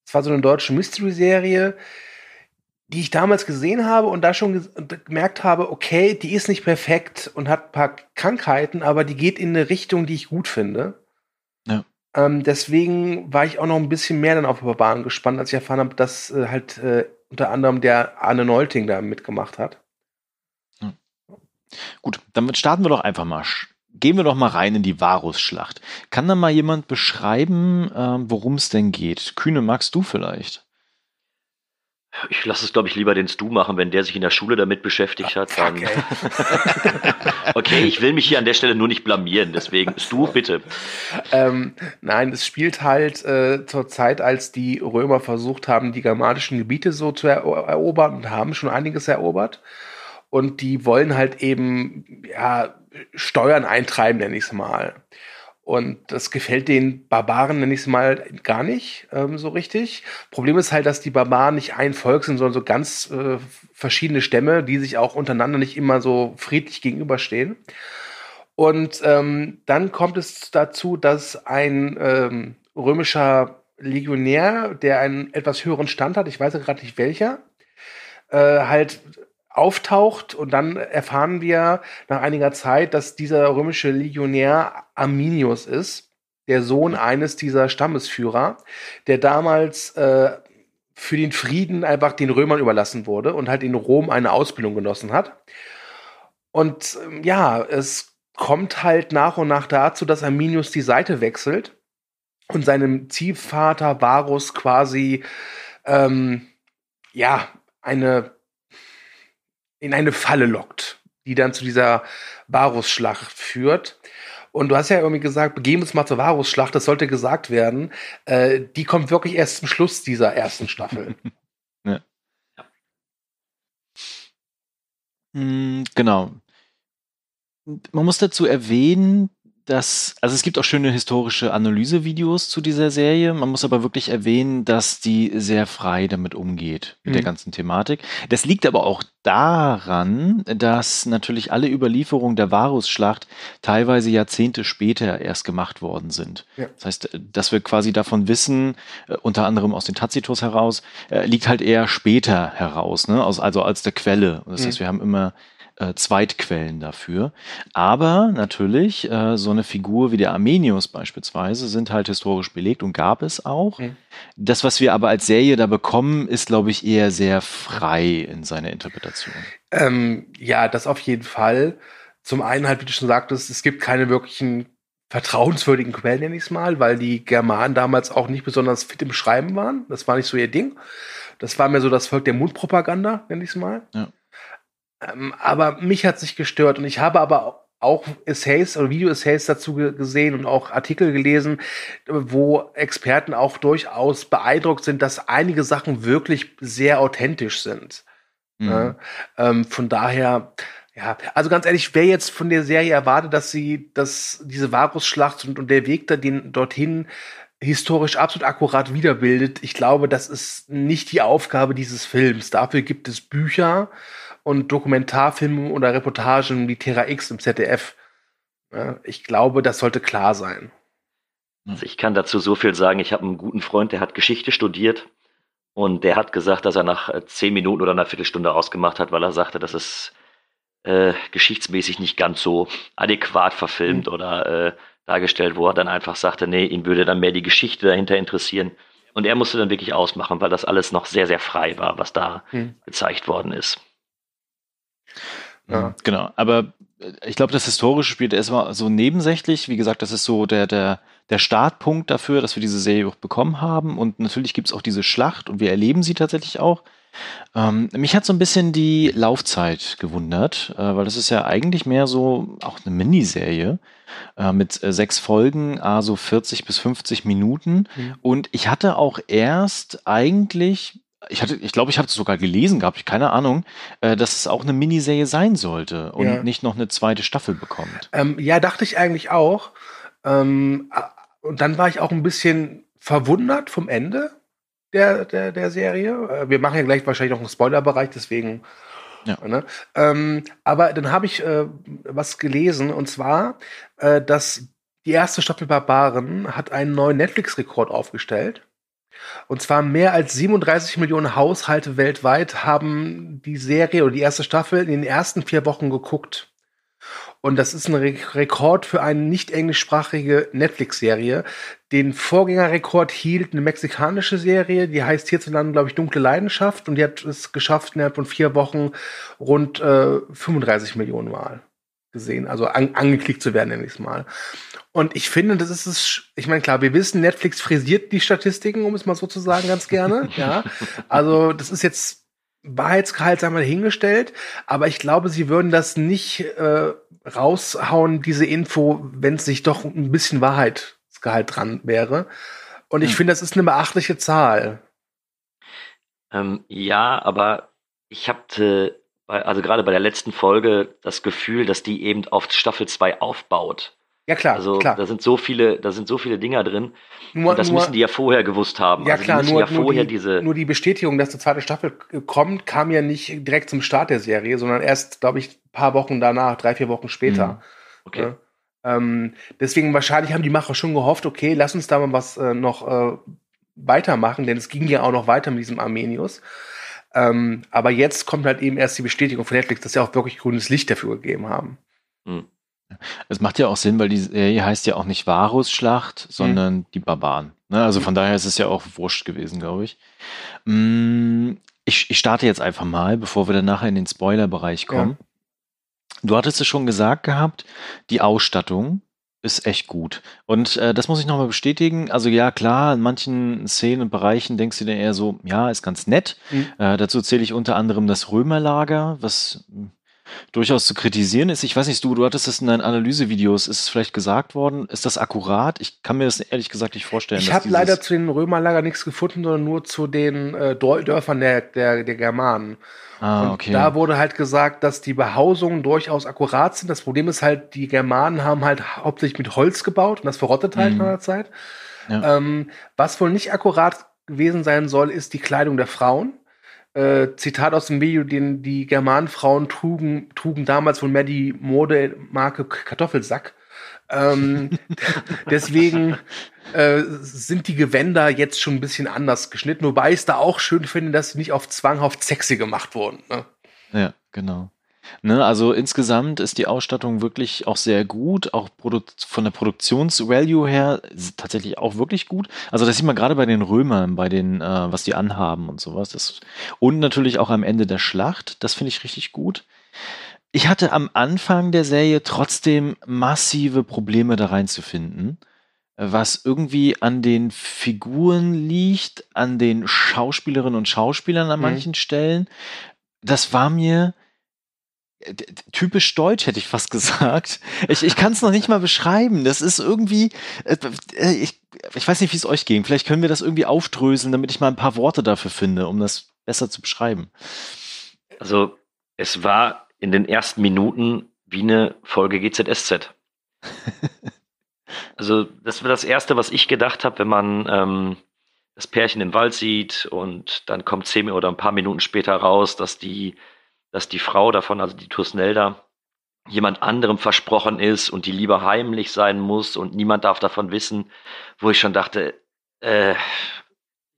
Es war so eine deutsche Mystery-Serie, die ich damals gesehen habe und da schon gemerkt habe, okay, die ist nicht perfekt und hat ein paar Krankheiten, aber die geht in eine Richtung, die ich gut finde. Ja. Ähm, deswegen war ich auch noch ein bisschen mehr dann auf der Bahn gespannt, als ich erfahren habe, dass äh, halt äh, unter anderem der Arne Neulting da mitgemacht hat. Ja. Gut, damit starten wir doch einfach mal. Gehen wir doch mal rein in die Varusschlacht. Kann da mal jemand beschreiben, äh, worum es denn geht? Kühne, magst du vielleicht? Ich lasse es, glaube ich, lieber den Stu machen, wenn der sich in der Schule damit beschäftigt hat. Dann [LAUGHS] okay. ich will mich hier an der Stelle nur nicht blamieren, deswegen Stu, bitte. Ähm, nein, es spielt halt äh, zur Zeit, als die Römer versucht haben, die germanischen Gebiete so zu erobern und haben schon einiges erobert. Und die wollen halt eben ja, Steuern eintreiben, nenne ich es mal. Und das gefällt den Barbaren, nenne ich es mal, gar nicht ähm, so richtig. Problem ist halt, dass die Barbaren nicht ein Volk sind, sondern so ganz äh, verschiedene Stämme, die sich auch untereinander nicht immer so friedlich gegenüberstehen. Und ähm, dann kommt es dazu, dass ein ähm, römischer Legionär, der einen etwas höheren Stand hat, ich weiß ja gerade nicht welcher, äh, halt auftaucht und dann erfahren wir nach einiger Zeit, dass dieser römische Legionär Arminius ist, der Sohn eines dieser Stammesführer, der damals äh, für den Frieden einfach den Römern überlassen wurde und halt in Rom eine Ausbildung genossen hat. Und ähm, ja, es kommt halt nach und nach dazu, dass Arminius die Seite wechselt und seinem Ziehvater Varus quasi ähm, ja eine in eine Falle lockt, die dann zu dieser Varusschlacht führt. Und du hast ja irgendwie gesagt, begeben uns mal zur Varusschlacht, das sollte gesagt werden. Äh, die kommt wirklich erst zum Schluss dieser ersten Staffel. [LAUGHS] ja. Hm, genau. Man muss dazu erwähnen, dass, also es gibt auch schöne historische Analysevideos zu dieser Serie. Man muss aber wirklich erwähnen, dass die sehr frei damit umgeht, mit mhm. der ganzen Thematik. Das liegt aber auch daran, dass natürlich alle Überlieferungen der Varusschlacht teilweise Jahrzehnte später erst gemacht worden sind. Ja. Das heißt, dass wir quasi davon wissen, äh, unter anderem aus den Tacitus heraus, äh, liegt halt eher später heraus, ne? also als der Quelle. Das heißt, mhm. wir haben immer äh, Zweitquellen dafür. Aber natürlich, äh, so eine Figur wie der Armenius beispielsweise sind halt historisch belegt und gab es auch. Mhm. Das, was wir aber als Serie da bekommen, ist, glaube ich, eher sehr frei in seiner Interpretation. Ähm, ja, das auf jeden Fall. Zum einen halt, wie du schon sagtest, es gibt keine wirklichen vertrauenswürdigen Quellen, nenne ich es mal, weil die Germanen damals auch nicht besonders fit im Schreiben waren. Das war nicht so ihr Ding. Das war mehr so das Volk der Mundpropaganda, nenne ich es mal. Ja. Ähm, aber mich hat sich gestört und ich habe aber auch Essays oder Video-Essays dazu gesehen und auch Artikel gelesen, wo Experten auch durchaus beeindruckt sind, dass einige Sachen wirklich sehr authentisch sind. Mhm. Ja, ähm, von daher, ja, also ganz ehrlich, wer jetzt von der Serie erwartet, dass sie, dass diese Varusschlacht und, und der Weg da, den, dorthin historisch absolut akkurat wiederbildet, ich glaube, das ist nicht die Aufgabe dieses Films. Dafür gibt es Bücher und Dokumentarfilmen oder Reportagen wie Terra X im ZDF. Ja, ich glaube, das sollte klar sein. Also ich kann dazu so viel sagen. Ich habe einen guten Freund, der hat Geschichte studiert und der hat gesagt, dass er nach äh, zehn Minuten oder einer Viertelstunde ausgemacht hat, weil er sagte, dass es äh, geschichtsmäßig nicht ganz so adäquat verfilmt mhm. oder äh, dargestellt, wo er dann einfach sagte, nee, ihm würde dann mehr die Geschichte dahinter interessieren. Und er musste dann wirklich ausmachen, weil das alles noch sehr, sehr frei war, was da mhm. gezeigt worden ist. Ja. Genau, aber äh, ich glaube, das Historische spielt erstmal so nebensächlich. Wie gesagt, das ist so der, der, der Startpunkt dafür, dass wir diese Serie auch bekommen haben. Und natürlich gibt es auch diese Schlacht und wir erleben sie tatsächlich auch. Ähm, mich hat so ein bisschen die Laufzeit gewundert, äh, weil das ist ja eigentlich mehr so auch eine Miniserie äh, mit äh, sechs Folgen, also 40 bis 50 Minuten. Mhm. Und ich hatte auch erst eigentlich ich hatte, ich glaube, ich habe es sogar gelesen gehabt, keine Ahnung, äh, dass es auch eine Miniserie sein sollte und ja. nicht noch eine zweite Staffel bekommt. Ähm, ja, dachte ich eigentlich auch. Ähm, und dann war ich auch ein bisschen verwundert vom Ende der, der, der Serie. Äh, wir machen ja gleich wahrscheinlich noch einen Spoilerbereich, deswegen. Ja. Ne? Ähm, aber dann habe ich äh, was gelesen und zwar, äh, dass die erste Staffel Barbaren hat einen neuen Netflix-Rekord aufgestellt. Und zwar mehr als 37 Millionen Haushalte weltweit haben die Serie oder die erste Staffel in den ersten vier Wochen geguckt. Und das ist ein Re Rekord für eine nicht englischsprachige Netflix-Serie. Den Vorgängerrekord hielt eine mexikanische Serie, die heißt hierzulande, glaube ich, Dunkle Leidenschaft. Und die hat es geschafft, innerhalb von vier Wochen rund äh, 35 Millionen Mal gesehen, also an, angeklickt zu werden, nenne ich es mal. Und ich finde, das ist es, ich meine, klar, wir wissen, Netflix frisiert die Statistiken, um es mal so zu sagen, ganz gerne. [LAUGHS] ja. Also, das ist jetzt Wahrheitsgehalt, sagen wir, hingestellt, aber ich glaube, sie würden das nicht äh, raushauen, diese Info, wenn es nicht doch ein bisschen Wahrheitsgehalt dran wäre. Und ich hm. finde, das ist eine beachtliche Zahl. Ähm, ja, aber ich habe also gerade bei der letzten Folge das Gefühl, dass die eben auf Staffel 2 aufbaut. Ja, klar. Also klar. da sind so viele, da sind so viele Dinger drin. Nur, und das nur, müssen die ja vorher gewusst haben. Ja, also klar, nur, ja nur, die, diese nur die Bestätigung, dass die zweite Staffel kommt, kam ja nicht direkt zum Start der Serie, sondern erst, glaube ich, ein paar Wochen danach, drei, vier Wochen später. Mhm. Okay. Ja. Ähm, deswegen wahrscheinlich haben die Macher schon gehofft, okay, lass uns da mal was äh, noch äh, weitermachen, denn es ging ja auch noch weiter mit diesem Armenius. Ähm, aber jetzt kommt halt eben erst die Bestätigung von Netflix, dass sie auch wirklich grünes Licht dafür gegeben haben. Mhm. Es macht ja auch Sinn, weil die Serie heißt ja auch nicht Varus-Schlacht, sondern mhm. die Barbaren. Ne? Also von daher ist es ja auch wurscht gewesen, glaube ich. Mm, ich. Ich starte jetzt einfach mal, bevor wir dann nachher in den Spoiler-Bereich kommen. Ja. Du hattest es schon gesagt gehabt, die Ausstattung ist echt gut. Und äh, das muss ich nochmal bestätigen. Also ja, klar, in manchen Szenen und Bereichen denkst du dir eher so, ja, ist ganz nett. Mhm. Äh, dazu zähle ich unter anderem das Römerlager, was durchaus zu kritisieren ist. Ich weiß nicht, du, du hattest das in deinen Analysevideos, ist es vielleicht gesagt worden? Ist das akkurat? Ich kann mir das ehrlich gesagt nicht vorstellen. Ich habe leider zu den Römerlager nichts gefunden, sondern nur zu den äh, Dörfern der, der, der Germanen. Ah, okay. Und da wurde halt gesagt, dass die Behausungen durchaus akkurat sind. Das Problem ist halt, die Germanen haben halt hauptsächlich mit Holz gebaut und das verrottet halt mhm. nach der Zeit. Ja. Ähm, was wohl nicht akkurat gewesen sein soll, ist die Kleidung der Frauen. Äh, Zitat aus dem Video, den die Germanenfrauen trugen, trugen damals wohl mehr die Modemarke Kartoffelsack. Ähm, [LAUGHS] deswegen äh, sind die Gewänder jetzt schon ein bisschen anders geschnitten, wobei ich es da auch schön finde, dass sie nicht auf zwanghaft sexy gemacht wurden. Ne? Ja, genau. Ne, also insgesamt ist die Ausstattung wirklich auch sehr gut, auch von der Produktionsvalue her tatsächlich auch wirklich gut. Also das sieht man gerade bei den Römern, bei den, äh, was die anhaben und sowas. Das, und natürlich auch am Ende der Schlacht, das finde ich richtig gut. Ich hatte am Anfang der Serie trotzdem massive Probleme da reinzufinden, was irgendwie an den Figuren liegt, an den Schauspielerinnen und Schauspielern an mhm. manchen Stellen. Das war mir, typisch deutsch, hätte ich fast [LAUGHS] gesagt. Ich, ich kann es noch nicht mal beschreiben. Das ist irgendwie, äh, äh, ich, ich weiß nicht, wie es euch ging. Vielleicht können wir das irgendwie aufdröseln, damit ich mal ein paar Worte dafür finde, um das besser zu beschreiben. Also, es war in den ersten Minuten wie eine Folge GZSZ. [LAUGHS] also, das war das Erste, was ich gedacht habe, wenn man ähm, das Pärchen im Wald sieht und dann kommt zehn oder ein paar Minuten später raus, dass die dass die Frau davon, also die Tusnelda, jemand anderem versprochen ist und die Liebe heimlich sein muss und niemand darf davon wissen, wo ich schon dachte, äh,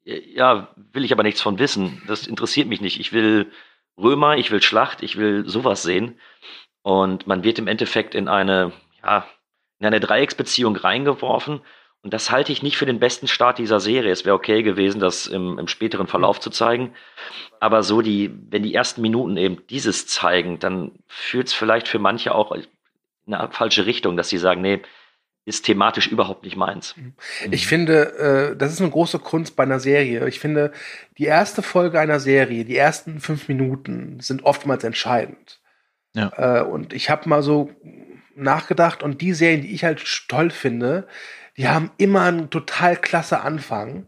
ja, will ich aber nichts von wissen. Das interessiert mich nicht. Ich will Römer, ich will Schlacht, ich will sowas sehen. Und man wird im Endeffekt in eine, ja, in eine Dreiecksbeziehung reingeworfen. Und das halte ich nicht für den besten Start dieser Serie. Es wäre okay gewesen, das im, im späteren Verlauf zu zeigen. Aber so die, wenn die ersten Minuten eben dieses zeigen, dann führt es vielleicht für manche auch in eine falsche Richtung, dass sie sagen, nee, ist thematisch überhaupt nicht meins. Mhm. Ich finde, äh, das ist eine große Kunst bei einer Serie. Ich finde, die erste Folge einer Serie, die ersten fünf Minuten sind oftmals entscheidend. Ja. Äh, und ich habe mal so nachgedacht und die Serien, die ich halt toll finde, die haben immer einen total klasse Anfang,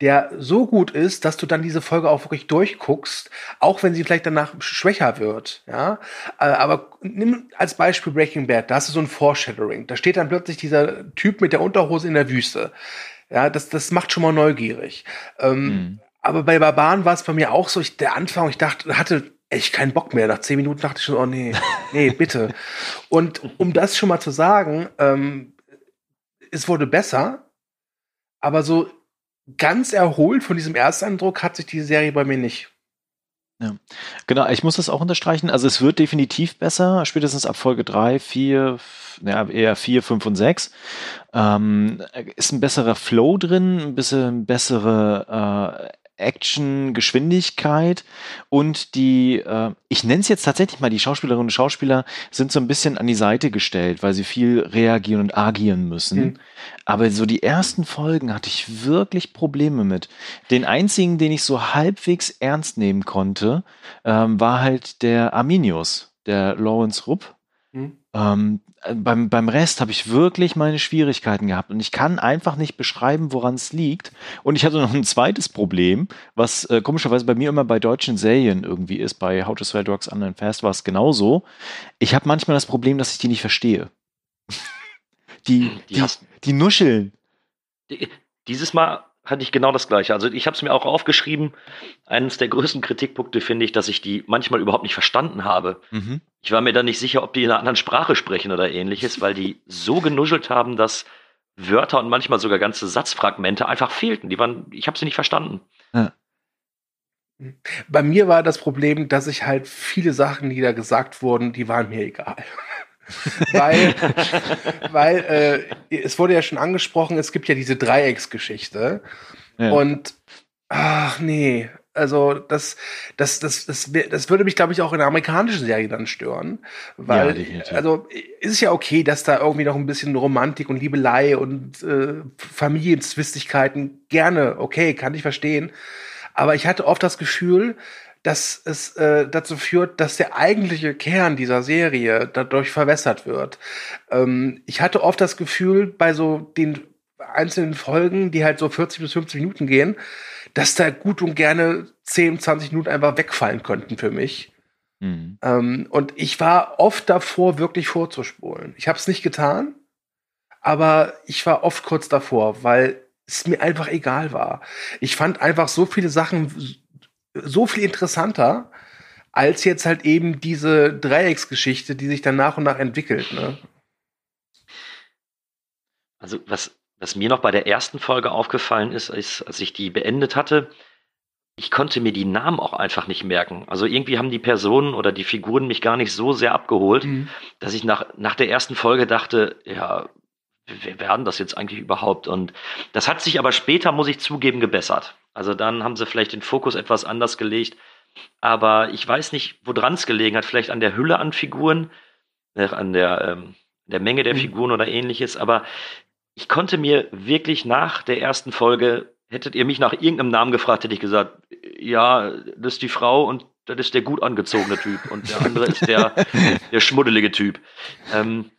der so gut ist, dass du dann diese Folge auch wirklich durchguckst, auch wenn sie vielleicht danach schwächer wird, ja. Äh, aber nimm als Beispiel Breaking Bad, da hast du so ein Foreshadowing, da steht dann plötzlich dieser Typ mit der Unterhose in der Wüste. Ja, das, das macht schon mal neugierig. Ähm, mhm. Aber bei Barbaren war es bei mir auch so, ich, der Anfang, ich dachte, hatte echt keinen Bock mehr. Nach zehn Minuten dachte ich schon, oh nee, [LAUGHS] nee, bitte. Und um das schon mal zu sagen, ähm, es wurde besser, aber so ganz erholt von diesem Ersteindruck hat sich die Serie bei mir nicht. Ja, genau, ich muss das auch unterstreichen. Also es wird definitiv besser, spätestens ab Folge 3, 4, ja, eher 4, 5 und 6. Ähm, ist ein besserer Flow drin, ein bisschen bessere äh, Action, Geschwindigkeit und die, äh, ich nenne es jetzt tatsächlich mal, die Schauspielerinnen und Schauspieler sind so ein bisschen an die Seite gestellt, weil sie viel reagieren und agieren müssen. Mhm. Aber so die ersten Folgen hatte ich wirklich Probleme mit. Den einzigen, den ich so halbwegs ernst nehmen konnte, ähm, war halt der Arminius, der Lawrence Rupp. Mhm. Ähm, äh, beim, beim Rest habe ich wirklich meine Schwierigkeiten gehabt und ich kann einfach nicht beschreiben, woran es liegt. Und ich hatte noch ein zweites Problem, was äh, komischerweise bei mir immer bei deutschen Serien irgendwie ist. Bei How to Sell Drugs Online Fast war es genauso. Ich habe manchmal das Problem, dass ich die nicht verstehe. [LAUGHS] die, die, die, die nuscheln. Die, dieses Mal hatte ich genau das gleiche. Also ich habe es mir auch aufgeschrieben. Eines der größten Kritikpunkte finde ich, dass ich die manchmal überhaupt nicht verstanden habe. Mhm. Ich war mir dann nicht sicher, ob die in einer anderen Sprache sprechen oder ähnliches, weil die so genuschelt haben, dass Wörter und manchmal sogar ganze Satzfragmente einfach fehlten. Die waren, ich habe sie nicht verstanden. Ja. Bei mir war das Problem, dass ich halt viele Sachen, die da gesagt wurden, die waren mir egal [LAUGHS] weil, weil äh, es wurde ja schon angesprochen, es gibt ja diese Dreiecksgeschichte. Ja. Und ach nee, also das, das, das, das, das würde mich, glaube ich, auch in der amerikanischen Serie dann stören. Weil, ja, also ist es ja okay, dass da irgendwie noch ein bisschen Romantik und Liebelei und äh, Familienzwistigkeiten gerne, okay, kann ich verstehen. Aber ich hatte oft das Gefühl, dass es äh, dazu führt, dass der eigentliche Kern dieser Serie dadurch verwässert wird. Ähm, ich hatte oft das Gefühl, bei so den einzelnen Folgen, die halt so 40 bis 50 Minuten gehen, dass da gut und gerne 10, 20 Minuten einfach wegfallen könnten für mich. Mhm. Ähm, und ich war oft davor, wirklich vorzuspulen. Ich habe es nicht getan, aber ich war oft kurz davor, weil es mir einfach egal war. Ich fand einfach so viele Sachen so viel interessanter als jetzt halt eben diese Dreiecksgeschichte, die sich dann nach und nach entwickelt. Ne? Also was, was mir noch bei der ersten Folge aufgefallen ist, ist, als ich die beendet hatte, ich konnte mir die Namen auch einfach nicht merken. Also irgendwie haben die Personen oder die Figuren mich gar nicht so sehr abgeholt, mhm. dass ich nach, nach der ersten Folge dachte, ja, wer werden das jetzt eigentlich überhaupt? Und das hat sich aber später, muss ich zugeben, gebessert. Also dann haben sie vielleicht den Fokus etwas anders gelegt. Aber ich weiß nicht, woran es gelegen hat. Vielleicht an der Hülle an Figuren, äh, an der, ähm, der Menge der mhm. Figuren oder ähnliches. Aber ich konnte mir wirklich nach der ersten Folge, hättet ihr mich nach irgendeinem Namen gefragt, hätte ich gesagt, ja, das ist die Frau und das ist der gut angezogene Typ und der andere ist der, [LAUGHS] der schmuddelige Typ. Ähm,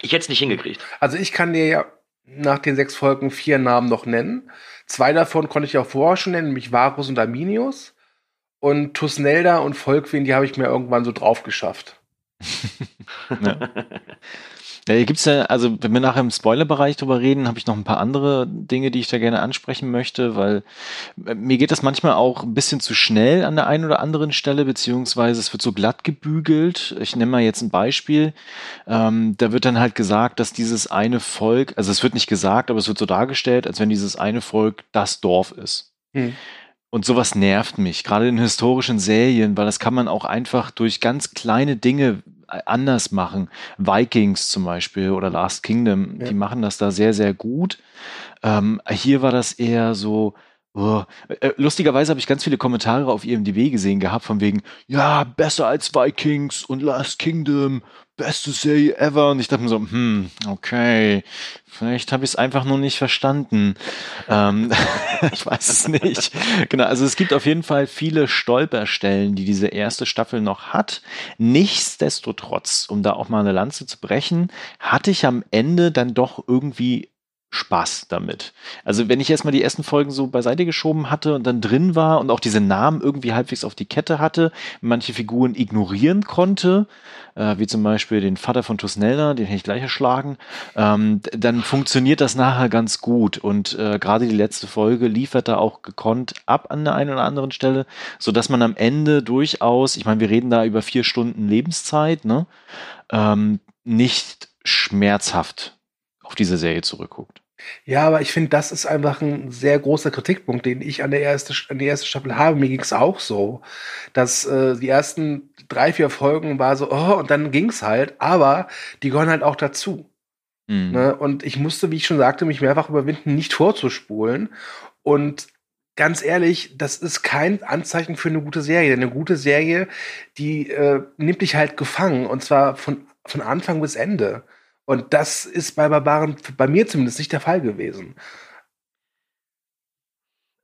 ich hätte es nicht hingekriegt. Also ich kann dir ja nach den sechs Folgen vier Namen noch nennen. Zwei davon konnte ich auch vorher schon nennen, nämlich Varus und Arminius. Und Tusnelda und Volkwin, die habe ich mir irgendwann so drauf geschafft. [LAUGHS] [LAUGHS] ja. Ja, hier gibt's ja, also wenn wir nachher im Spoilerbereich drüber reden, habe ich noch ein paar andere Dinge, die ich da gerne ansprechen möchte, weil äh, mir geht das manchmal auch ein bisschen zu schnell an der einen oder anderen Stelle, beziehungsweise es wird so glatt gebügelt. Ich nenne mal jetzt ein Beispiel. Ähm, da wird dann halt gesagt, dass dieses eine Volk, also es wird nicht gesagt, aber es wird so dargestellt, als wenn dieses eine Volk das Dorf ist. Hm. Und sowas nervt mich, gerade in historischen Serien, weil das kann man auch einfach durch ganz kleine Dinge anders machen. Vikings zum Beispiel oder Last Kingdom, ja. die machen das da sehr, sehr gut. Ähm, hier war das eher so, Oh. Äh, lustigerweise habe ich ganz viele Kommentare auf IMDb gesehen gehabt, von wegen, ja, besser als Vikings und Last Kingdom, beste Serie ever. Und ich dachte mir so, hm, okay, vielleicht habe ich es einfach nur nicht verstanden. Ähm, [LAUGHS] ich weiß es nicht. Genau, also es gibt auf jeden Fall viele Stolperstellen, die diese erste Staffel noch hat. Nichtsdestotrotz, um da auch mal eine Lanze zu brechen, hatte ich am Ende dann doch irgendwie Spaß damit. Also wenn ich erstmal die ersten Folgen so beiseite geschoben hatte und dann drin war und auch diese Namen irgendwie halbwegs auf die Kette hatte, manche Figuren ignorieren konnte, äh, wie zum Beispiel den Vater von Tusnelda, den hätte ich gleich erschlagen, ähm, dann funktioniert das nachher ganz gut und äh, gerade die letzte Folge liefert da auch gekonnt ab an der einen oder anderen Stelle, so dass man am Ende durchaus, ich meine, wir reden da über vier Stunden Lebenszeit, ne, ähm, nicht schmerzhaft auf diese Serie zurückguckt. Ja, aber ich finde, das ist einfach ein sehr großer Kritikpunkt, den ich an der erste, an der ersten Staffel habe. Mir ging es auch so, dass äh, die ersten drei, vier Folgen war so, oh, und dann ging es halt, aber die gehören halt auch dazu. Mhm. Ne? Und ich musste, wie ich schon sagte, mich mehrfach überwinden, nicht vorzuspulen. Und ganz ehrlich, das ist kein Anzeichen für eine gute Serie. Eine gute Serie, die äh, nimmt dich halt gefangen und zwar von, von Anfang bis Ende. Und das ist bei Barbaren bei mir zumindest nicht der Fall gewesen.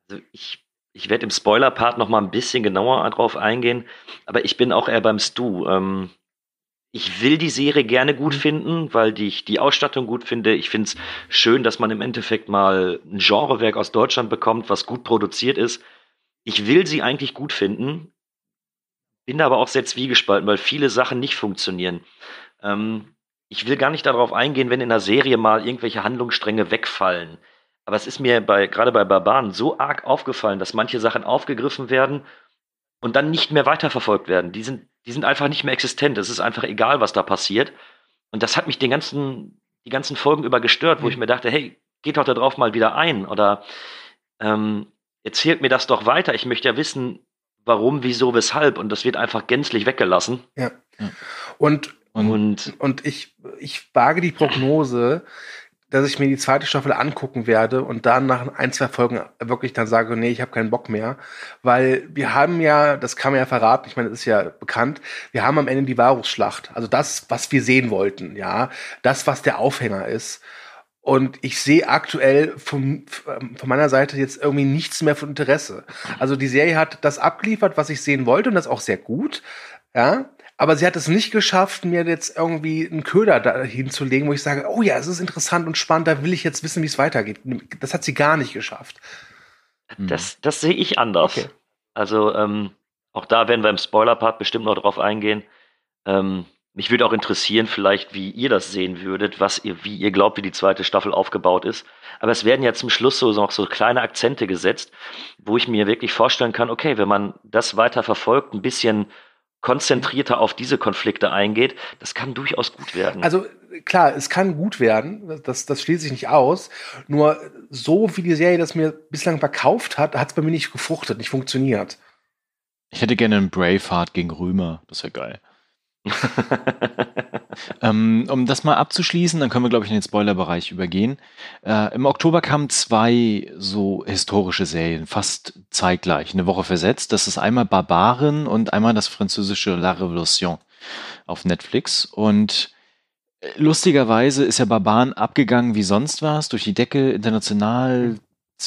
Also ich, ich werde im Spoiler-Part noch mal ein bisschen genauer drauf eingehen, aber ich bin auch eher beim Stu. Ähm, ich will die Serie gerne gut finden, weil ich die Ausstattung gut finde. Ich finde es schön, dass man im Endeffekt mal ein Genrewerk aus Deutschland bekommt, was gut produziert ist. Ich will sie eigentlich gut finden, bin aber auch sehr zwiegespalten, weil viele Sachen nicht funktionieren. Ähm, ich will gar nicht darauf eingehen, wenn in der Serie mal irgendwelche Handlungsstränge wegfallen. Aber es ist mir bei, gerade bei Barbaren so arg aufgefallen, dass manche Sachen aufgegriffen werden und dann nicht mehr weiterverfolgt werden. Die sind, die sind einfach nicht mehr existent. Es ist einfach egal, was da passiert. Und das hat mich den ganzen, die ganzen Folgen über gestört, wo mhm. ich mir dachte, hey, geht doch darauf mal wieder ein oder ähm, erzählt mir das doch weiter. Ich möchte ja wissen, warum, wieso, weshalb. Und das wird einfach gänzlich weggelassen. Ja. Und und, und ich, ich wage die Prognose, dass ich mir die zweite Staffel angucken werde und dann nach ein, zwei Folgen wirklich dann sage, nee, ich habe keinen Bock mehr. Weil wir haben ja, das kann man ja verraten, ich meine, das ist ja bekannt, wir haben am Ende die Varusschlacht. Also das, was wir sehen wollten, ja. Das, was der Aufhänger ist. Und ich sehe aktuell von, von meiner Seite jetzt irgendwie nichts mehr von Interesse. Also die Serie hat das abgeliefert, was ich sehen wollte und das auch sehr gut. Ja, aber sie hat es nicht geschafft, mir jetzt irgendwie einen Köder da hinzulegen, wo ich sage, oh ja, es ist interessant und spannend, da will ich jetzt wissen, wie es weitergeht. Das hat sie gar nicht geschafft. Hm. Das, das sehe ich anders. Okay. Also ähm, auch da werden wir im Spoiler-Part bestimmt noch drauf eingehen. Ähm, mich würde auch interessieren, vielleicht, wie ihr das sehen würdet, was ihr, wie ihr glaubt, wie die zweite Staffel aufgebaut ist. Aber es werden ja zum Schluss so noch so kleine Akzente gesetzt, wo ich mir wirklich vorstellen kann, okay, wenn man das weiter verfolgt, ein bisschen konzentrierter auf diese Konflikte eingeht, das kann durchaus gut werden. Also klar, es kann gut werden, das, das schließt sich nicht aus. Nur so wie die Serie das mir bislang verkauft hat, hat es bei mir nicht gefruchtet, nicht funktioniert. Ich hätte gerne einen Braveheart gegen Römer, das wäre geil. [LAUGHS] ähm, um das mal abzuschließen, dann können wir, glaube ich, in den Spoilerbereich übergehen. Äh, Im Oktober kamen zwei so historische Serien, fast zeitgleich, eine Woche versetzt. Das ist einmal Barbaren und einmal das französische La Révolution auf Netflix. Und äh, lustigerweise ist ja Barbaren abgegangen wie sonst was, durch die Decke, international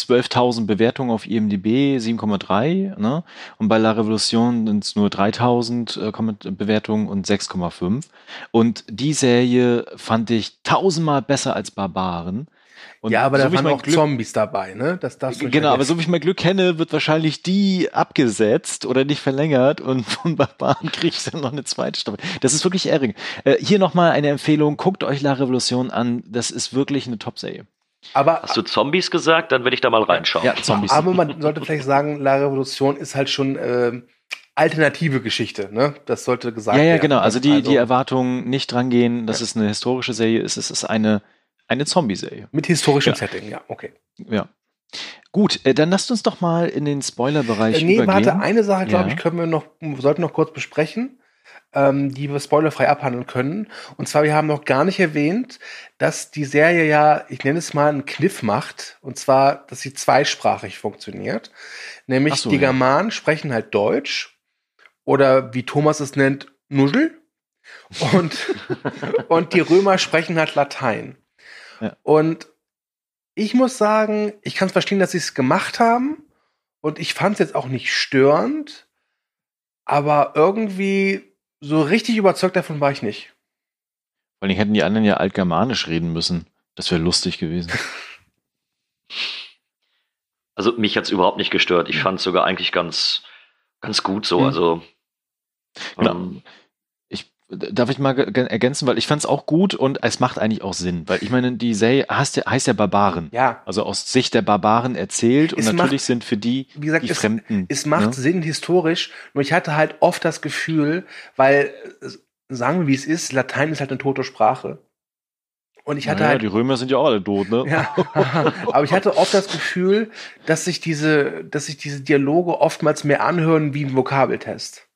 12.000 Bewertungen auf IMDb, 7,3. Ne? Und bei La Revolution sind es nur 3.000 äh, Bewertungen und 6,5. Und die Serie fand ich tausendmal besser als Barbaren. Und ja, aber so da waren auch Glück, Zombies dabei, ne? Das darfst du Genau, aber so wie ich mein Glück kenne, wird wahrscheinlich die abgesetzt oder nicht verlängert und [LAUGHS] von Barbaren kriege ich dann noch eine zweite Staffel. Das ist wirklich erregend. Äh, hier nochmal eine Empfehlung, guckt euch La Revolution an. Das ist wirklich eine Top-Serie. Aber, Hast du Zombies gesagt? Dann werde ich da mal reinschauen. Ja, Zombies. Aber man sollte vielleicht sagen, La Revolution ist halt schon äh, alternative Geschichte, ne? Das sollte gesagt werden. Ja, ja, genau. Also die, also, die Erwartungen nicht drangehen, dass ja. es eine historische Serie ist. Es ist eine, eine Zombie-Serie. Mit historischem ja. Setting, ja, okay. Ja. Gut, äh, dann lasst uns doch mal in den Spoiler-Bereich äh, nee, übergehen. warte, eine Sache, glaube ja. ich, können wir noch, sollten noch kurz besprechen, ähm, die wir spoilerfrei abhandeln können. Und zwar, wir haben noch gar nicht erwähnt, dass die Serie ja, ich nenne es mal, einen Kniff macht. Und zwar, dass sie zweisprachig funktioniert. Nämlich so, die Germanen sprechen halt Deutsch oder wie Thomas es nennt, Nuschel. Und, [LAUGHS] und die Römer sprechen halt Latein. Ja. Und ich muss sagen, ich kann es verstehen, dass sie es gemacht haben. Und ich fand es jetzt auch nicht störend. Aber irgendwie so richtig überzeugt davon war ich nicht. Vor allem hätten die anderen ja altgermanisch reden müssen. Das wäre lustig gewesen. [LAUGHS] Also mich hat es überhaupt nicht gestört. Ich fand es sogar eigentlich ganz, ganz gut so. Mhm. Also Genau. Ähm, darf ich mal ergänzen, weil ich fand es auch gut und es macht eigentlich auch Sinn, weil ich meine, die Serie heißt ja, heißt ja Barbaren. Ja. Also aus Sicht der Barbaren erzählt es und natürlich macht, sind für die wie gesagt, die es, Fremden. Es macht ne? Sinn historisch, nur ich hatte halt oft das Gefühl, weil sagen wir wie es ist, Latein ist halt eine tote Sprache. Und ich hatte naja, halt. Die Römer sind ja auch alle tot, ne? Ja. [LAUGHS] aber ich hatte oft das Gefühl, dass sich diese, dass sich diese Dialoge oftmals mehr anhören wie ein Vokabeltest.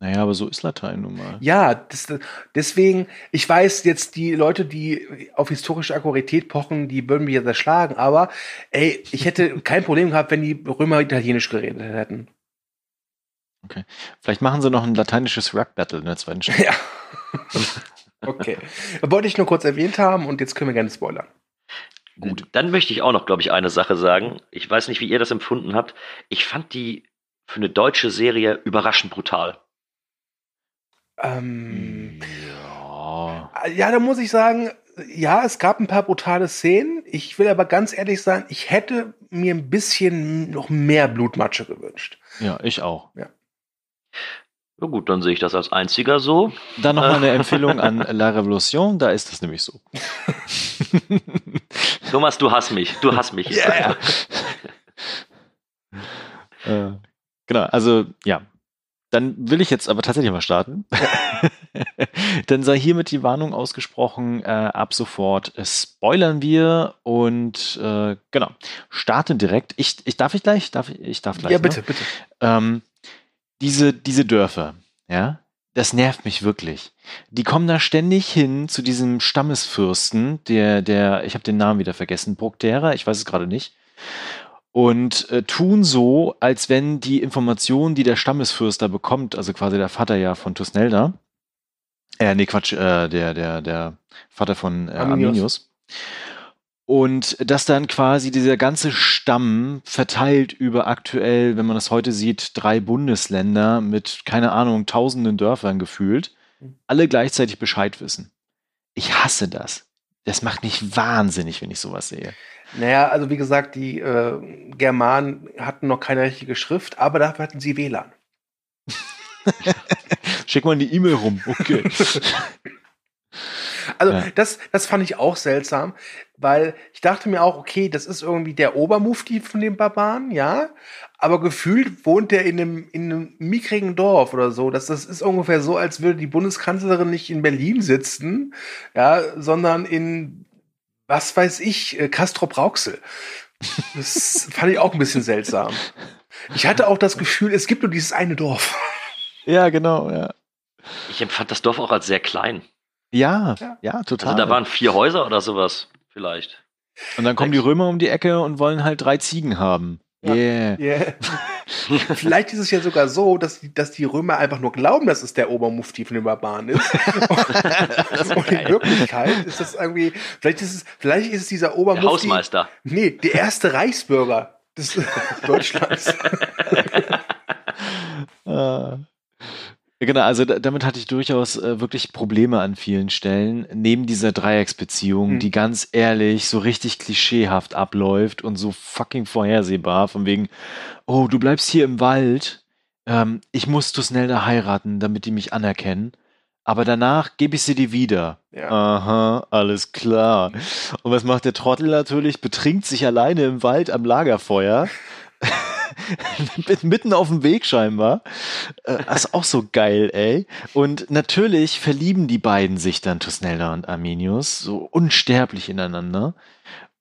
Naja, aber so ist Latein nun mal. Ja, das, deswegen, ich weiß jetzt, die Leute, die auf historische Akkuratität pochen, die würden mich jetzt erschlagen, aber ey, ich hätte [LAUGHS] kein Problem gehabt, wenn die Römer Italienisch geredet hätten. Okay. Vielleicht machen sie noch ein lateinisches Rap-Battle in der zweiten Staffel. Ja. [LAUGHS] okay. Wollte ich nur kurz erwähnt haben und jetzt können wir gerne spoilern. Gut. Dann möchte ich auch noch, glaube ich, eine Sache sagen. Ich weiß nicht, wie ihr das empfunden habt. Ich fand die für eine deutsche Serie überraschend brutal. Ähm, ja. ja, da muss ich sagen, ja, es gab ein paar brutale Szenen. Ich will aber ganz ehrlich sagen, ich hätte mir ein bisschen noch mehr Blutmatsche gewünscht. Ja, ich auch. Ja. Na gut, dann sehe ich das als einziger so. Dann noch mal eine Empfehlung an [LAUGHS] La Revolution, da ist das nämlich so. [LAUGHS] Thomas, du hast mich, du hast mich. Yeah. [LAUGHS] äh, genau, also ja, dann will ich jetzt aber tatsächlich mal starten. [LAUGHS] Dann sei hiermit die Warnung ausgesprochen, äh, ab sofort spoilern wir und äh, genau, starten direkt. Ich, ich darf ich gleich? Darf ich, ich darf gleich. Ja, bitte, ne? bitte. Ähm, diese, diese Dörfer, ja, das nervt mich wirklich. Die kommen da ständig hin zu diesem Stammesfürsten, der, der, ich habe den Namen wieder vergessen, Bruckdera, ich weiß es gerade nicht und äh, tun so, als wenn die Informationen, die der Stammesfürster bekommt, also quasi der Vater ja von Tusnelda, äh, nee, Quatsch, äh, der, der, der Vater von äh, Arminius. Arminius. Und dass dann quasi dieser ganze Stamm verteilt über aktuell, wenn man das heute sieht, drei Bundesländer mit, keine Ahnung, tausenden Dörfern gefühlt, mhm. alle gleichzeitig Bescheid wissen. Ich hasse das. Das macht mich wahnsinnig, wenn ich sowas sehe. Naja, also wie gesagt, die äh, Germanen hatten noch keine richtige Schrift, aber dafür hatten sie WLAN. [LAUGHS] Schick mal eine E-Mail rum, okay. [LAUGHS] Also ja. das, das fand ich auch seltsam, weil ich dachte mir auch, okay, das ist irgendwie der Obermufti von den Barbaren, ja, aber gefühlt wohnt der in einem, in einem mickrigen Dorf oder so. Das, das ist ungefähr so, als würde die Bundeskanzlerin nicht in Berlin sitzen, ja, sondern in was weiß ich, äh, Castrop Rauxel. Das [LAUGHS] fand ich auch ein bisschen seltsam. Ich hatte auch das Gefühl, es gibt nur dieses eine Dorf. Ja, genau, ja. Ich empfand das Dorf auch als sehr klein. Ja, ja, ja total. Also da waren vier Häuser oder sowas, vielleicht. Und dann kommen die Römer um die Ecke und wollen halt drei Ziegen haben. Yeah. yeah. [LAUGHS] Vielleicht ist es ja sogar so, dass die, dass die Römer einfach nur glauben, dass es der Obermufti von den Barbaren [LAUGHS] ist. und in Wirklichkeit ist das irgendwie, vielleicht ist es, vielleicht ist es dieser Obermufti. Der Hausmeister. Nee, der erste Reichsbürger des [LAUGHS] Deutschlands. uh, Genau, also damit hatte ich durchaus äh, wirklich Probleme an vielen Stellen. Neben dieser Dreiecksbeziehung, mhm. die ganz ehrlich so richtig klischeehaft abläuft und so fucking vorhersehbar, von wegen, oh, du bleibst hier im Wald, ähm, ich muss Tusnelda heiraten, damit die mich anerkennen. Aber danach gebe ich sie dir wieder. Ja. Aha, alles klar. Und was macht der Trottel natürlich? Betrinkt sich alleine im Wald am Lagerfeuer. Mitten auf dem Weg scheinbar. Äh, das ist auch so geil, ey. Und natürlich verlieben die beiden sich dann, Tusnelda und Arminius, so unsterblich ineinander.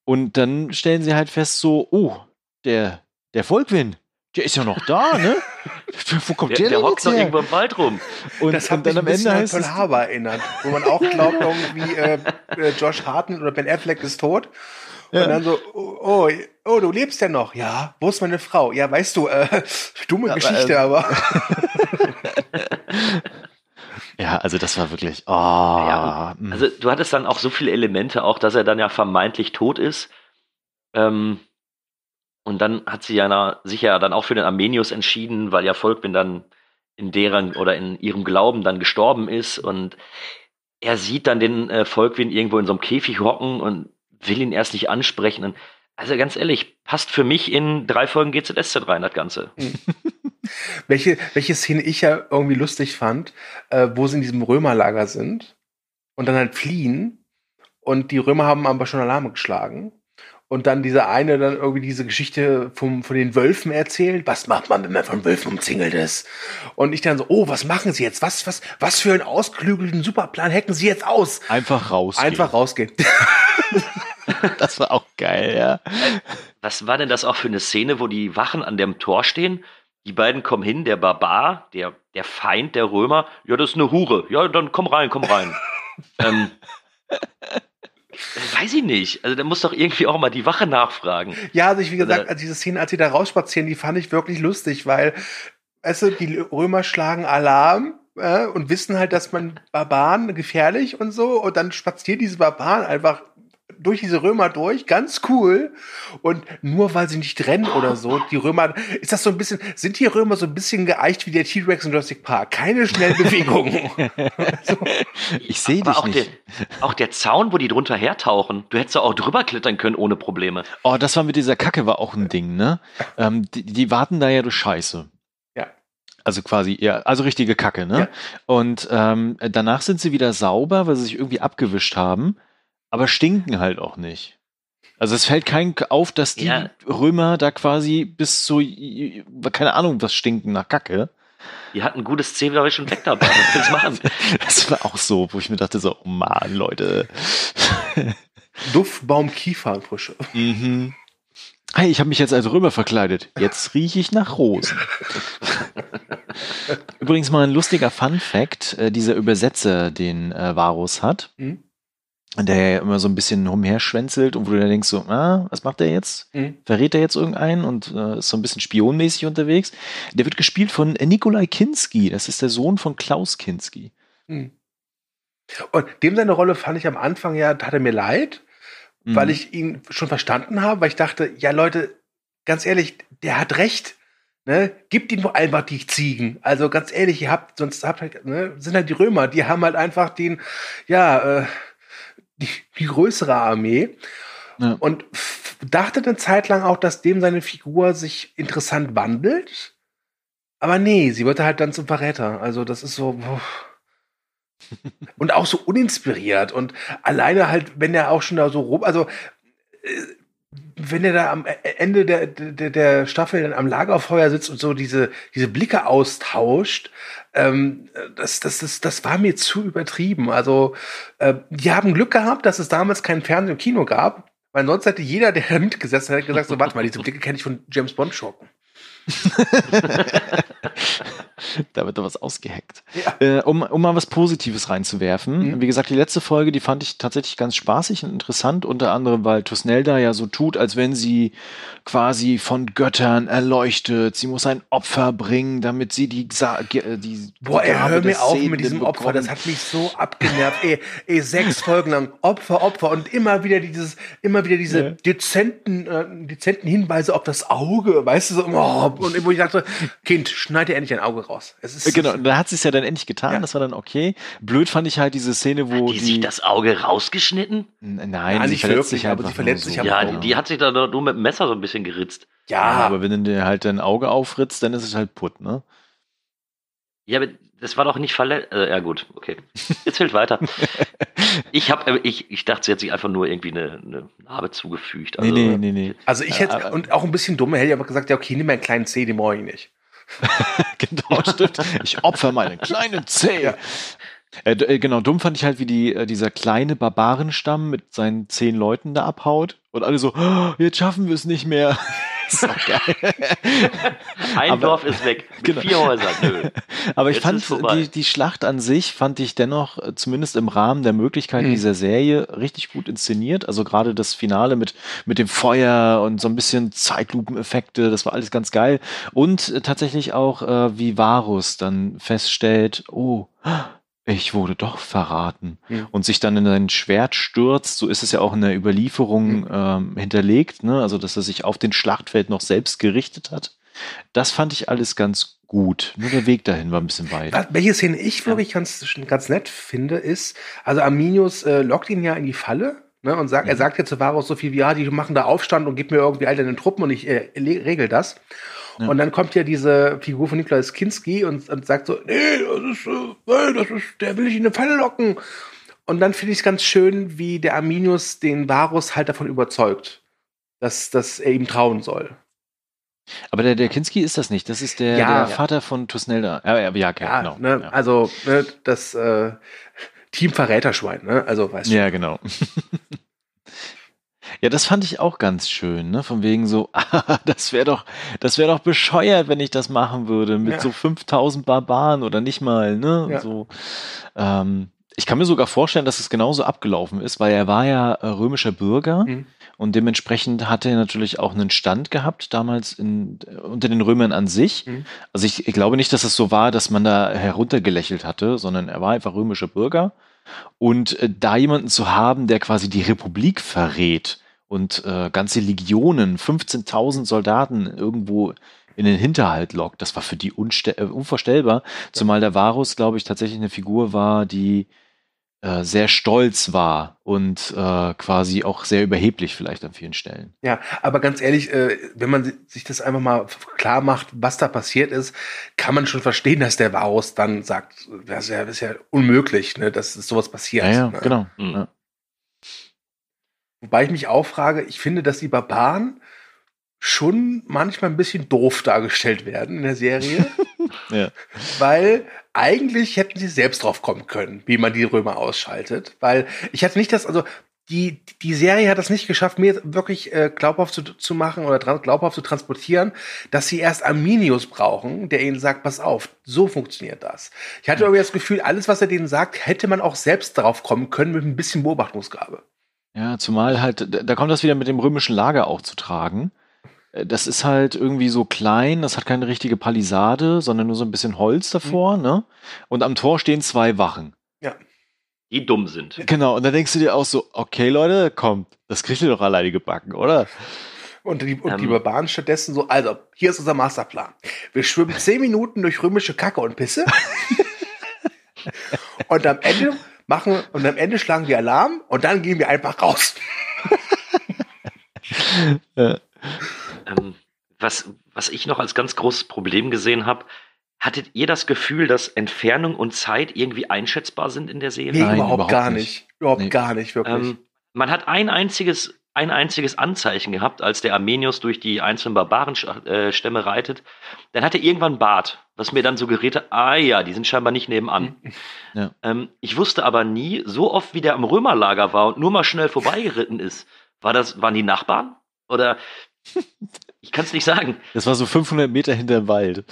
Und dann stellen sie halt fest, so, oh, der, der Volkwin, der ist ja noch da, ne? Wo kommt der, der, der hockt noch irgendwo im Wald rum. Und, das hat und dann am Ende heißt Pearl Harbor erinnert, wo man auch glaubt, irgendwie äh, äh, Josh Hartnett oder Ben Affleck ist tot. Ja. Und dann so, oh, oh, du lebst ja noch. Ja, wo ist meine Frau? Ja, weißt du, äh, [LAUGHS] dumme ja, Geschichte, aber. Äh, [LAUGHS] ja, also das war wirklich. Oh, ja, hm. also du hattest dann auch so viele Elemente, auch dass er dann ja vermeintlich tot ist. Ähm, und dann hat sie ja sich ja dann auch für den Armenius entschieden, weil ja Volkbin dann in deren oder in ihrem Glauben dann gestorben ist und er sieht dann den äh, Volkwin irgendwo in so einem Käfig hocken und will ihn erst nicht ansprechen. Und also ganz ehrlich, passt für mich in drei Folgen GZSZ rein, das Ganze. [LAUGHS] welche, welche Szene ich ja irgendwie lustig fand, äh, wo sie in diesem Römerlager sind und dann halt fliehen und die Römer haben aber schon Alarme geschlagen. Und dann dieser eine dann irgendwie diese Geschichte vom, von den Wölfen erzählt. Was macht man, wenn man von Wölfen umzingelt ist? Und ich dann so, oh, was machen sie jetzt? Was, was, was für einen ausklügelten Superplan hacken sie jetzt aus? Einfach rausgehen. Einfach rausgehen. [LAUGHS] das war auch geil, ja. Was war denn das auch für eine Szene, wo die Wachen an dem Tor stehen? Die beiden kommen hin, der Barbar, der, der Feind der Römer, ja, das ist eine Hure. Ja, dann komm rein, komm rein. [LAUGHS] ähm, weiß ich nicht. Also da muss doch irgendwie auch mal die Wache nachfragen. Ja, also ich, wie gesagt, also diese Szene, als sie da rausspazieren, die fand ich wirklich lustig, weil, weißt du, die Römer schlagen Alarm äh, und wissen halt, dass man Barbaren gefährlich und so und dann spaziert diese Barbaren einfach durch diese Römer durch, ganz cool. Und nur weil sie nicht rennen oder so, die Römer, ist das so ein bisschen, sind die Römer so ein bisschen geeicht wie der T-Rex in Jurassic Park? Keine schnellen Bewegungen. [LAUGHS] so. Ich sehe dich auch nicht. Der, auch der Zaun, wo die drunter hertauchen, du hättest auch drüber klettern können ohne Probleme. Oh, das war mit dieser Kacke war auch ein Ding, ne? Ähm, die, die warten da ja durch Scheiße. Ja. Also quasi, ja, also richtige Kacke, ne? Ja. Und ähm, danach sind sie wieder sauber, weil sie sich irgendwie abgewischt haben aber stinken halt auch nicht. Also es fällt kein auf, dass die ja. Römer da quasi bis zu, keine Ahnung, was stinken nach Kacke. Die hatten ein gutes Zebra-Wisch und weg dabei. Was willst machen? [LAUGHS] das war auch so, wo ich mir dachte so, oh Mann, Leute. [LAUGHS] Duftbaum Kiefernfrische. Mhm. Hey, ich habe mich jetzt als Römer verkleidet. Jetzt rieche ich nach Rosen. [LAUGHS] Übrigens mal ein lustiger Fun Fact, äh, dieser Übersetzer, den äh, Varus hat. Mhm der ja immer so ein bisschen umherschwänzelt und wo du dann denkst so, ah, was macht der jetzt? Mhm. Verrät er jetzt irgendeinen und äh, ist so ein bisschen spionmäßig unterwegs. Der wird gespielt von Nikolai Kinski, das ist der Sohn von Klaus Kinski. Mhm. Und dem seine Rolle fand ich am Anfang ja, tat er mir leid, mhm. weil ich ihn schon verstanden habe, weil ich dachte, ja Leute, ganz ehrlich, der hat recht. Ne, gibt ihm doch einfach die Ziegen. Also ganz ehrlich, ihr habt, sonst habt halt, ne, sind halt die Römer, die haben halt einfach den, ja, äh, die, die größere Armee. Ja. Und dachte eine Zeit lang auch, dass dem seine Figur sich interessant wandelt. Aber nee, sie wird halt dann zum Verräter. Also das ist so. [LAUGHS] und auch so uninspiriert. Und alleine halt, wenn er auch schon da so rum. Also äh, wenn er da am Ende der, der, der Staffel dann am Lagerfeuer sitzt und so diese, diese Blicke austauscht, ähm, das, das, das, das war mir zu übertrieben. Also, äh, die haben Glück gehabt, dass es damals kein Fernsehen im Kino gab, weil sonst hätte jeder, der da mitgesessen hat, gesagt, so, warte mal, diese Blicke kenne ich von James Bond Schurken. [LAUGHS] [LAUGHS] da wird da was ausgeheckt. Ja. Äh, um, um mal was Positives reinzuwerfen. Mhm. Wie gesagt, die letzte Folge, die fand ich tatsächlich ganz spaßig und interessant, unter anderem, weil Tusnelda ja so tut, als wenn sie quasi von Göttern erleuchtet. Sie muss ein Opfer bringen, damit sie die, äh, die Boah, ey, hör mir auf mit diesem bekommen. Opfer, das hat mich so abgenervt. ey, ey, sechs Folgen lang Opfer, Opfer und immer wieder dieses, immer wieder diese ja. dezenten, äh, dezenten Hinweise auf das Auge, weißt du, so, oh, und wo ich dachte, Kind, schneid dir endlich ein Auge raus. Es ist, genau, da hat sie es ja dann endlich getan, ja. das war dann okay. Blöd fand ich halt diese Szene, wo hat die, die sich das Auge rausgeschnitten? Nein, ja, sie verletzt sich aber sie verletzt sich so. Ja, die, die, hat sich da nur mit dem Messer so ein bisschen geritzt. Ja, ja aber wenn du dir halt dein Auge aufritzt, dann ist es halt putt, ne? Ja, aber das war doch nicht verletzt. Äh, ja, gut, okay. Jetzt fällt weiter. [LAUGHS] ich, hab, äh, ich, ich dachte, sie hat sich einfach nur irgendwie eine, eine Narbe zugefügt. Also, nee, nee, nee, nee. Also ich hätte, und auch ein bisschen dumm, hätte ich aber gesagt, ja, okay, nimm mir einen kleinen C, den brauche ich nicht. [LAUGHS] genau, stimmt. Ich opfer meinen kleinen C. Ja. Äh, äh, genau, dumm fand ich halt, wie die, äh, dieser kleine Barbarenstamm mit seinen zehn Leuten da abhaut und alle so, oh, jetzt schaffen wir es nicht mehr. Ist geil. [LAUGHS] Ein aber, Dorf ist weg. Mit genau. vier Häusern. Nö. Aber ich Jetzt fand die, die Schlacht an sich, fand ich dennoch, äh, zumindest im Rahmen der Möglichkeiten mhm. dieser Serie, richtig gut inszeniert. Also gerade das Finale mit, mit dem Feuer und so ein bisschen Zeitlupeneffekte, das war alles ganz geil. Und äh, tatsächlich auch, äh, wie Varus dann feststellt, oh, ich wurde doch verraten mhm. und sich dann in sein Schwert stürzt, so ist es ja auch in der Überlieferung mhm. ähm, hinterlegt, ne? also dass er sich auf den Schlachtfeld noch selbst gerichtet hat. Das fand ich alles ganz gut. Nur der Weg dahin war ein bisschen weit. Welche Szene ich wirklich ja. ganz, ganz nett finde, ist, also Arminius äh, lockt ihn ja in die Falle ne, und sagt, mhm. er sagt ja zu Varus so viel wie, ja, die machen da Aufstand und gib mir irgendwie all deine Truppen und ich äh, regel das. Ja. Und dann kommt ja diese Figur von Niklaus Kinski und, und sagt so, nee, das ist, äh, das ist, der will ich in eine Falle locken. Und dann finde ich es ganz schön, wie der Arminius den Varus halt davon überzeugt, dass, dass er ihm trauen soll. Aber der, der Kinski ist das nicht. Das ist der, ja, der. Vater von Tusnelda. Ja, ja, ja, genau. Ne, ja. Also ne, das äh, Team Verräterschwein, ne? Also weißt du. Ja, genau. [LAUGHS] Ja, das fand ich auch ganz schön, ne? Von wegen so, [LAUGHS] das wäre doch, das wäre doch bescheuert, wenn ich das machen würde mit ja. so 5000 Barbaren oder nicht mal, ne? Ja. So, ähm, ich kann mir sogar vorstellen, dass es genauso abgelaufen ist, weil er war ja äh, römischer Bürger mhm. und dementsprechend hatte er natürlich auch einen Stand gehabt damals in, unter den Römern an sich. Mhm. Also ich, ich glaube nicht, dass es so war, dass man da heruntergelächelt hatte, sondern er war einfach römischer Bürger. Und äh, da jemanden zu haben, der quasi die Republik verrät, und äh, ganze Legionen, 15.000 Soldaten irgendwo in den Hinterhalt lockt. Das war für die äh, unvorstellbar, zumal der Varus, glaube ich, tatsächlich eine Figur war, die äh, sehr stolz war und äh, quasi auch sehr überheblich vielleicht an vielen Stellen. Ja, aber ganz ehrlich, äh, wenn man sich das einfach mal klar macht, was da passiert ist, kann man schon verstehen, dass der Varus dann sagt, das ist ja, das ist ja unmöglich, ne, dass sowas passiert. Ja, ja ne? genau. Mhm. Ja. Wobei ich mich auch frage, ich finde, dass die Barbaren schon manchmal ein bisschen doof dargestellt werden in der Serie. [LAUGHS] ja. Weil eigentlich hätten sie selbst drauf kommen können, wie man die Römer ausschaltet. Weil ich hatte nicht das, also die, die Serie hat das nicht geschafft, mir wirklich äh, glaubhaft zu, zu machen oder glaubhaft zu transportieren, dass sie erst Arminius brauchen, der ihnen sagt, pass auf, so funktioniert das. Ich hatte irgendwie das Gefühl, alles, was er denen sagt, hätte man auch selbst darauf kommen können mit ein bisschen Beobachtungsgabe. Ja, zumal halt, da kommt das wieder mit dem römischen Lager auch zu tragen. Äh, das ist halt irgendwie so klein, das hat keine richtige Palisade, sondern nur so ein bisschen Holz davor, mhm. ne? Und am Tor stehen zwei Wachen. Ja. Die dumm sind. Genau, und dann denkst du dir auch so, okay, Leute, kommt, das kriegt ihr doch alleine gebacken, oder? Und die, und ähm. die Barbaren stattdessen so, also, hier ist unser Masterplan. Wir schwimmen zehn Minuten durch römische Kacke und Pisse. [LAUGHS] und am Ende machen und am Ende schlagen wir Alarm und dann gehen wir einfach raus. [LAUGHS] ja. ähm, was, was ich noch als ganz großes Problem gesehen habe, hattet ihr das Gefühl, dass Entfernung und Zeit irgendwie einschätzbar sind in der Serie? Nee, Nein, überhaupt, überhaupt gar nicht. nicht. Überhaupt nee. gar nicht, wirklich. Ähm, man hat ein einziges ein einziges Anzeichen gehabt, als der Armenius durch die einzelnen Barbarenstämme äh, reitet. Dann hat er irgendwann Bart, was mir dann suggerierte, ah ja, die sind scheinbar nicht nebenan. [LAUGHS] Ja. Ähm, ich wusste aber nie, so oft wie der am Römerlager war und nur mal schnell vorbeigeritten ist, war das, waren die Nachbarn? Oder [LAUGHS] ich kann es nicht sagen. Das war so 500 Meter hinter dem Wald.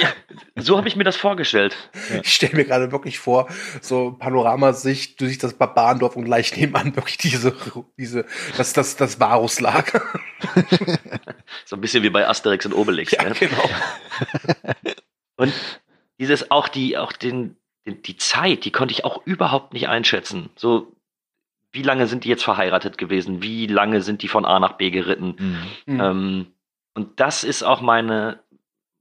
Ja, so habe ich mir das vorgestellt. Ja. [LAUGHS] Ich stelle mir gerade wirklich vor, so Panoramasicht durch das Barbarendorf und gleich nebenan wirklich diese, diese, das, das, das Varuslager. [LAUGHS] so ein bisschen wie bei Asterix und Obelix. Ja, ne? genau. [LAUGHS] Und dieses auch die, auch den, den, die Zeit, die konnte ich auch überhaupt nicht einschätzen. So, wie lange sind die jetzt verheiratet gewesen? Wie lange sind die von A nach B geritten? Mhm. mhm. Ähm, und das ist auch meine,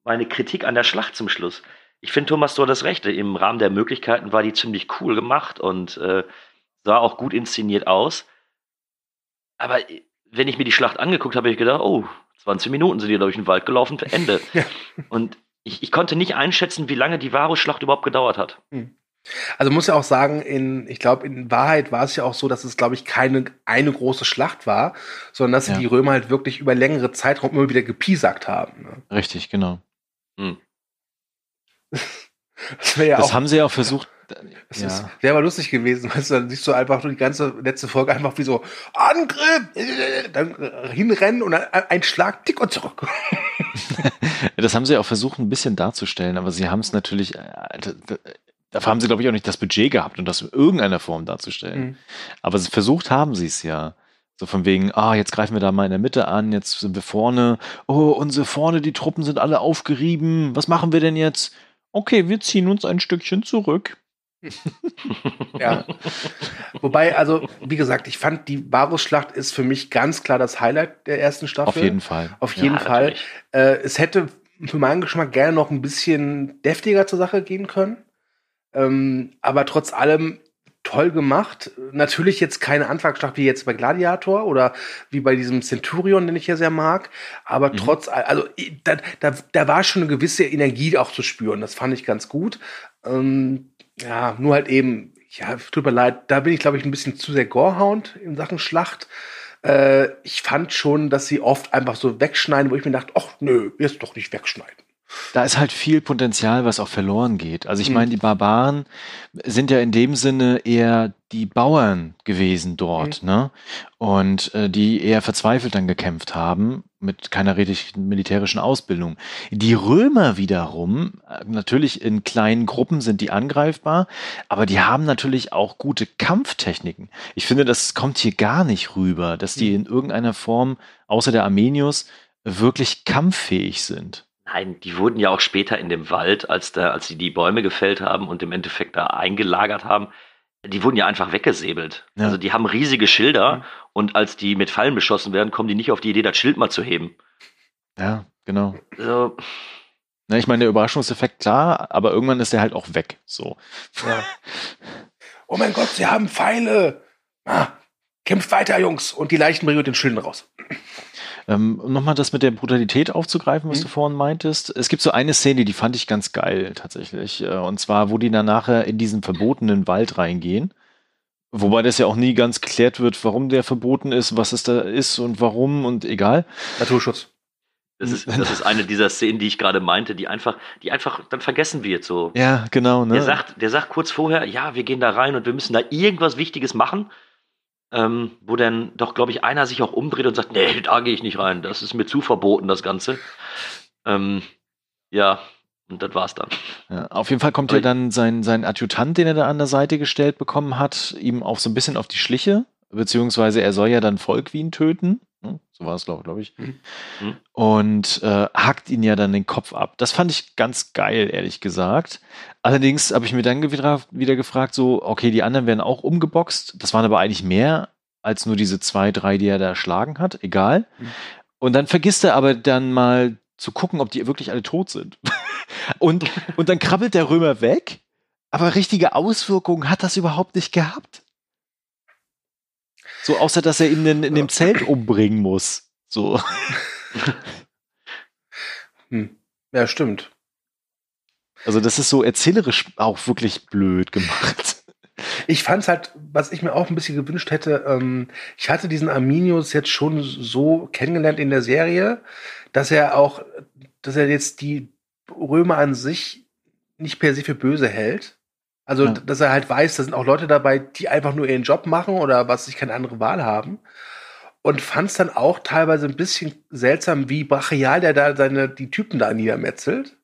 meine Kritik an der Schlacht zum Schluss. Ich finde, Thomas, hat das Recht. Im Rahmen der Möglichkeiten war die ziemlich cool gemacht und äh, sah auch gut inszeniert aus. Aber wenn ich mir die Schlacht angeguckt habe, habe ich gedacht, oh, 20 Minuten sind die durch den Wald gelaufen, Ende. [LAUGHS] Ja. Und ich, ich, konnte nicht einschätzen, wie lange die Varus-Schlacht überhaupt gedauert hat. Hm. Also muss ja auch sagen, in, ich glaube, in Wahrheit war es ja auch so, dass es, glaube ich, keine eine große Schlacht war, sondern dass ja. die Römer halt wirklich über längere Zeitraum immer wieder gepiesackt haben. Ne? Richtig, genau. Hm. [LAUGHS] das, ja das haben sie ja auch versucht, [LAUGHS] das ja. ist, wäre mal lustig gewesen, weißt du, dann siehst du einfach nur die ganze letzte Folge einfach wie so Angriff, dann hinrennen und dann ein Schlag, tick und zurück. [LAUGHS] das haben sie auch versucht ein bisschen darzustellen, aber sie haben es natürlich, äh, dafür haben sie glaube ich auch nicht das Budget gehabt, um das in irgendeiner Form darzustellen. Mhm. Aber versucht haben sie es ja. So von wegen, ah, jetzt greifen wir da mal in der Mitte an, jetzt sind wir vorne. Oh, unsere vorne, die Truppen sind alle aufgerieben. Was machen wir denn jetzt? Okay, wir ziehen uns ein Stückchen zurück. [LAUGHS] ja. Wobei, also, wie gesagt, ich fand, die Varus-Schlacht ist für mich ganz klar das Highlight der ersten Staffel. Auf jeden Fall. Auf jeden ja, Fall. Äh, es hätte für meinen Geschmack gerne noch ein bisschen deftiger zur Sache gehen können. Ähm, aber trotz allem toll gemacht. Natürlich jetzt keine Anfangsschlacht wie jetzt bei Gladiator oder wie bei diesem Centurion, den ich ja sehr mag. Aber mhm. trotz, also da, da, da war schon eine gewisse Energie auch zu spüren. Das fand ich ganz gut. Ähm, ja, nur halt eben, ja, tut mir leid, da bin ich, glaube ich, ein bisschen zu sehr Gorehound in Sachen Schlacht. Äh, ich fand schon, dass sie oft einfach so wegschneiden, wo ich mir dachte, ach nö, jetzt doch nicht wegschneiden. Da ist halt viel Potenzial, was auch verloren geht. Also ich mhm. meine, die Barbaren sind ja in dem Sinne eher die Bauern gewesen dort, mhm. ne? Und äh, die eher verzweifelt dann gekämpft haben mit keiner militärischen Ausbildung. Die Römer wiederum, äh, natürlich in kleinen Gruppen sind die angreifbar, aber die haben natürlich auch gute Kampftechniken. Ich finde, das kommt hier gar nicht rüber, dass die mhm. in irgendeiner Form, außer der Armenius, wirklich kampffähig sind. Nein, die wurden ja auch später in dem Wald, als, da, als sie die Bäume gefällt haben und im Endeffekt da eingelagert haben, die wurden ja einfach weggesäbelt. Ja. Also die haben riesige Schilder mhm. und als die mit Fallen beschossen werden, kommen die nicht auf die Idee, das Schild mal zu heben. Ja, genau. So. Na, ich meine, der Überraschungseffekt, klar, aber irgendwann ist der halt auch weg. So. Ja. oh mein Gott, sie haben Pfeile. Ah, kämpft weiter, Jungs. Und die Leichen bringen mit den Schilden raus. Ähm, um nochmal das mit der Brutalität aufzugreifen, was mhm. du vorhin meintest. Es gibt so eine Szene, die fand ich ganz geil tatsächlich. Äh, und zwar, wo die dann nachher in diesen verbotenen Wald reingehen. Wobei das ja auch nie ganz geklärt wird, warum der verboten ist, was es da ist und warum und egal. Naturschutz. Das ist, das ist eine dieser Szenen, die ich gerade meinte, die einfach, die einfach dann vergessen wird. So. Ja, genau. Ne? Der sagt, der sagt kurz vorher, ja, wir gehen da rein und wir müssen da irgendwas Wichtiges machen ähm, wo dann doch, glaube ich, einer sich auch umdreht und sagt, nee, da gehe ich nicht rein, das ist mir zu verboten, das Ganze. Ähm, ja, und das war's dann. Ja, auf jeden Fall kommt ja dann sein, sein Adjutant, den er da an der Seite gestellt bekommen hat, ihm auch so ein bisschen auf die Schliche, beziehungsweise er soll ja dann Volkwin töten. Hm, so war es, glaube glaub ich. Mhm. Und äh, hackt ihn ja dann den Kopf ab. Das fand ich ganz geil, ehrlich gesagt. Allerdings habe ich mir dann wieder, wieder gefragt, so, okay, die anderen werden auch umgeboxt. Das waren aber eigentlich mehr als nur diese zwei, drei, die er da erschlagen hat. Egal. Mhm. Und dann vergisst er aber dann mal zu gucken, ob die wirklich alle tot sind. [LAUGHS] und, und dann krabbelt der Römer weg. Aber richtige Auswirkungen hat das überhaupt nicht gehabt. So, außer dass er ihn in, in dem Zelt umbringen muss. So. Hm. Ja, stimmt. Also, das ist so erzählerisch auch wirklich blöd gemacht. Ich fand es halt, was ich mir auch ein bisschen gewünscht hätte, ähm, ich hatte diesen Arminius jetzt schon so kennengelernt in der Serie, dass er auch, dass er jetzt die Römer an sich nicht per se für böse hält, also, ja. dass er halt weiß, da sind auch Leute dabei, die einfach nur ihren Job machen oder was sich keine andere Wahl haben. Und fand es dann auch teilweise ein bisschen seltsam, wie brachial der da seine, die Typen da niedermetzelt.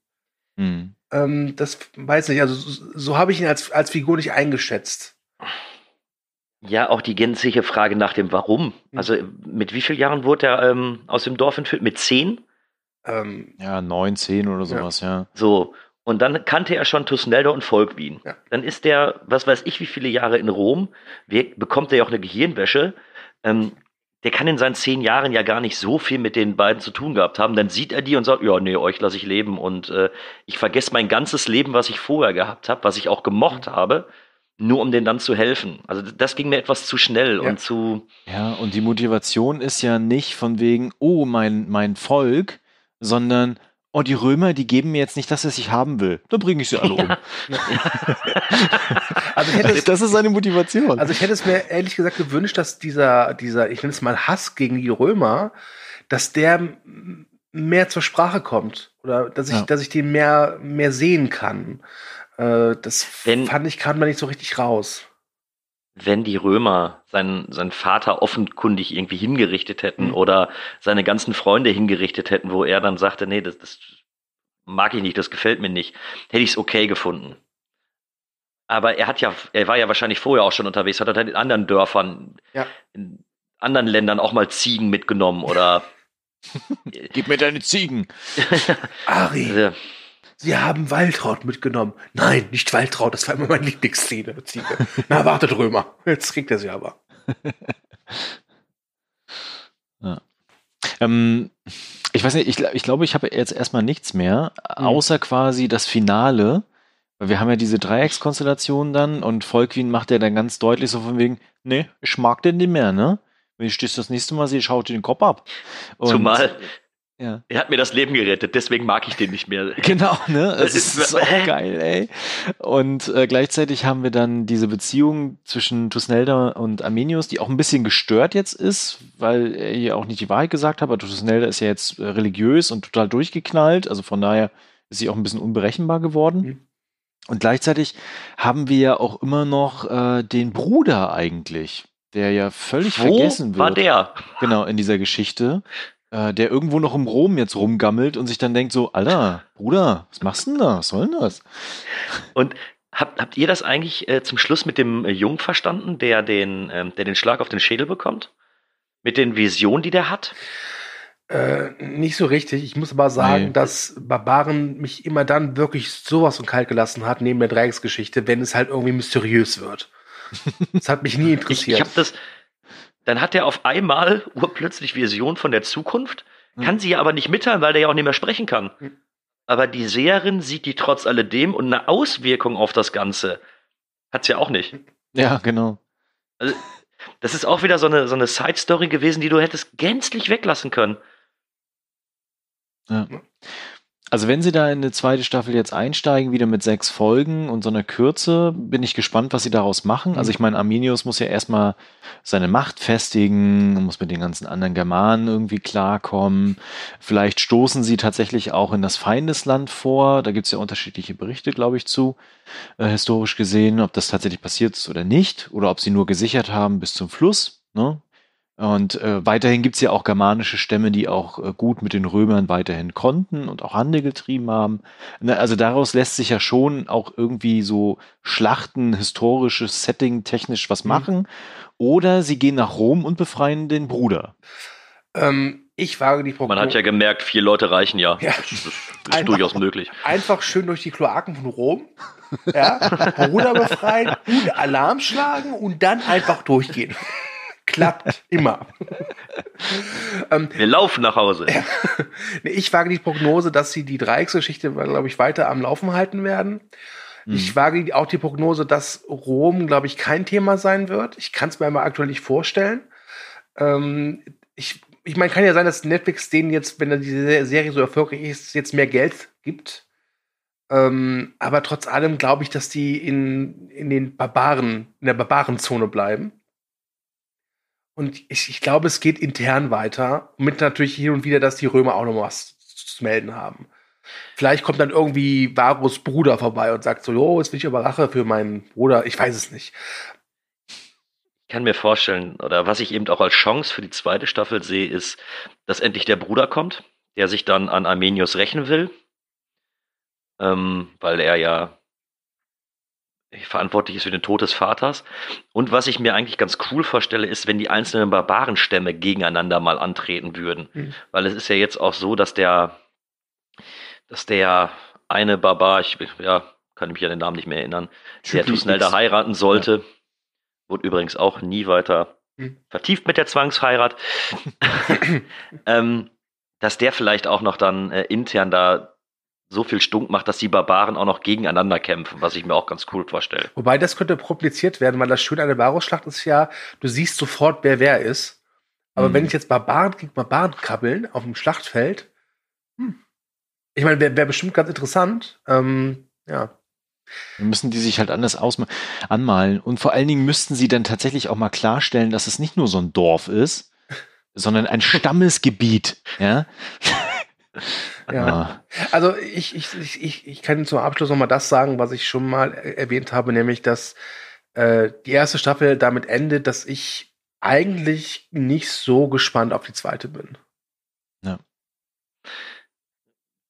Mhm. Ähm, das weiß nicht, also so, so habe ich ihn als, als Figur nicht eingeschätzt. Ja, auch die gänzliche Frage nach dem Warum. Hm. Also mit wie vielen Jahren wurde er ähm, aus dem Dorf entführt? Mit zehn? Ähm, ja, neun, zehn oder sowas, ja. ja. So, und dann kannte er schon Tusnelda und Volkwin. Ja. Dann ist der, was weiß ich, wie viele Jahre in Rom, bekommt er ja auch eine Gehirnwäsche. Ähm, der kann in seinen zehn Jahren ja gar nicht so viel mit den beiden zu tun gehabt haben. Dann sieht er die und sagt, ja, nee, euch lasse ich leben und äh, ich vergesse mein ganzes Leben, was ich vorher gehabt habe, was ich auch gemocht mhm. habe, nur um denen dann zu helfen. Also das ging mir etwas zu schnell ja. und zu. Ja, und die Motivation ist ja nicht von wegen, oh, mein, mein Volk, sondern oh, die Römer, die geben mir jetzt nicht das, was ich haben will. Dann bringe ich sie alle um. [LAUGHS] also es, das ist seine Motivation. Also ich hätte es mir ehrlich gesagt gewünscht, dass dieser, dieser, ich nenne es mal Hass gegen die Römer, dass der mehr zur Sprache kommt. Oder dass ich, ja. dass ich den mehr, mehr sehen kann. Äh, das Wenn, fand ich, kam da nicht so richtig raus wenn die Römer seinen, seinen Vater offenkundig irgendwie hingerichtet hätten mhm. oder seine ganzen Freunde hingerichtet hätten, wo er dann sagte, nee, das, das mag ich nicht, das gefällt mir nicht, hätte ich es okay gefunden. Aber er hat ja, er war ja wahrscheinlich vorher auch schon unterwegs, hat er halt in anderen Dörfern, ja. in anderen Ländern auch mal Ziegen mitgenommen oder. [LAUGHS] Gib mir deine Ziegen. [LAUGHS] Ari. Sie haben Waltraud mitgenommen. Nein, nicht Waltraud, das war immer meine Lieblingsszene. Na, wartet, Römer. Jetzt kriegt er sie aber. [LAUGHS] ja. ähm, ich weiß nicht, ich, ich glaube, ich habe jetzt erstmal nichts mehr, mhm. außer quasi das Finale. Wir haben ja diese Dreieckskonstellation dann und Volkwin macht ja dann ganz deutlich so von wegen, nee, ich mag den nicht mehr, ne? Wenn ich das nächste Mal sehe, schaut dir den Kopf ab. Und Zumal ja. Er hat mir das Leben gerettet, deswegen mag ich den nicht mehr. [LAUGHS] Genau, ne? Das, das ist, ist so [LAUGHS] geil, ey. Und äh, gleichzeitig haben wir dann diese Beziehung zwischen Tusnelda und Arminius, die auch ein bisschen gestört jetzt ist, weil er ja auch nicht die Wahrheit gesagt hat, aber Tusnelda ist ja jetzt äh, religiös und total durchgeknallt, also von daher ist sie auch ein bisschen unberechenbar geworden. Mhm. Und gleichzeitig haben wir ja auch immer noch äh, den Bruder eigentlich, der ja völlig Wo vergessen wird. war der? Genau, in dieser Geschichte äh, der irgendwo noch im Rom jetzt rumgammelt und sich dann denkt so, Alter, Bruder, was machst du denn da? Was soll denn das? Und habt, habt ihr das eigentlich äh, zum Schluss mit dem äh, Jung verstanden, der den, ähm, der den Schlag auf den Schädel bekommt? Mit den Visionen, die der hat? Äh, nicht so richtig. Ich muss aber sagen, nee. dass Barbaren mich immer dann wirklich sowas von kalt gelassen hat, neben der Dreiecksgeschichte, wenn es halt irgendwie mysteriös wird. [LAUGHS] Das hat mich nie interessiert. ich ich habe das, dann hat er auf einmal urplötzlich Vision von der Zukunft, mhm. kann sie ja aber nicht mitteilen, weil der ja auch nicht mehr sprechen kann. Mhm. Aber die Seherin sieht die trotz alledem und eine Auswirkung auf das Ganze hat sie ja auch nicht. Ja, genau. Also, das ist auch wieder so eine, so eine Side-Story gewesen, die du hättest gänzlich weglassen können. Ja. Also wenn sie da in eine zweite Staffel jetzt einsteigen, wieder mit sechs Folgen und so einer Kürze, bin ich gespannt, was sie daraus machen. Also mhm. ich meine, Arminius muss ja erstmal seine Macht festigen, muss mit den ganzen anderen Germanen irgendwie klarkommen. Vielleicht stoßen sie tatsächlich auch in das Feindesland vor. Da gibt es ja unterschiedliche Berichte, glaube ich, zu, äh, historisch gesehen, ob das tatsächlich passiert ist oder nicht, oder ob sie nur gesichert haben bis zum Fluss. Ne? Und äh, weiterhin gibt's ja auch germanische Stämme, die auch äh, gut mit den Römern weiterhin konnten und auch Handel getrieben haben. Ne, also daraus lässt sich ja schon auch irgendwie so Schlachten, historisches Setting technisch was mhm. machen. Mhm. Oder sie gehen nach Rom und befreien den Bruder. Ähm, ich wage die Prognose. Man hat ja gemerkt, vier Leute reichen ja. ja. Das ist, das ist [LAUGHS] durchaus möglich. Einfach schön durch die Kloaken von Rom. Ja, Bruder befreien und Alarm schlagen und dann einfach durchgehen [LAUGHS] klappt immer. [LAUGHS] ähm, Wir laufen nach Hause. [LAUGHS] ich wage die Prognose, dass sie die Dreiecksgeschichte, glaube ich, weiter am Laufen halten werden. Mhm. Ich wage auch die Prognose, dass Rom, glaube ich, kein Thema sein wird. Ich kann es mir aber aktuell nicht vorstellen. Ähm, ich, ich meine, kann ja sein, dass Netflix denen jetzt, wenn diese Serie so erfolgreich ist, jetzt mehr Geld gibt. Ähm, aber trotz allem glaube ich, dass die in, in den Barbaren, in der Barbarenzone bleiben. Und ich, ich glaube, es geht intern weiter. Mit natürlich hin und wieder, dass die Römer auch noch was zu melden haben. Vielleicht kommt dann irgendwie Varus Bruder vorbei und sagt so, jo, jetzt bin ich aber Rache für meinen Bruder. Ich weiß es nicht. Ich kann mir vorstellen, oder was ich eben auch als Chance für die zweite Staffel sehe, ist, dass endlich der Bruder kommt, der sich dann an Armenius rächen will. Ähm, weil er ja verantwortlich ist für den Tod des Vaters. Und was ich mir eigentlich ganz cool vorstelle, ist, wenn die einzelnen Barbarenstämme gegeneinander mal antreten würden. Mhm. Weil es ist ja jetzt auch so, dass der, dass der eine Barbar, ich ja, kann mich an den Namen nicht mehr erinnern, der Tusnelda heiraten sollte, ja. wurde übrigens auch nie weiter hm. vertieft mit der Zwangsheirat, [LAUGHS] [LAUGHS] ähm, dass der vielleicht auch noch dann äh, intern da so viel Stunk macht, dass die Barbaren auch noch gegeneinander kämpfen, was ich mir auch ganz cool vorstelle. Wobei das könnte kompliziert werden, weil das Schöne an der Barbarosschlacht ist ja, du siehst sofort, wer wer ist. Aber hm. wenn ich jetzt Barbaren gegen Barbaren krabbeln auf dem Schlachtfeld, hm. ich meine, wäre wär bestimmt ganz interessant. Ähm, ja. Dann müssen die sich halt anders anmalen. Und vor allen Dingen müssten sie dann tatsächlich auch mal klarstellen, dass es nicht nur so ein Dorf ist, [LAUGHS] sondern ein Stammesgebiet. Ja. Ja. Also ich, ich, ich, ich kann zum Abschluss noch mal das sagen, was ich schon mal erwähnt habe, nämlich dass äh, die erste Staffel damit endet, dass ich eigentlich nicht so gespannt auf die zweite bin. Ja.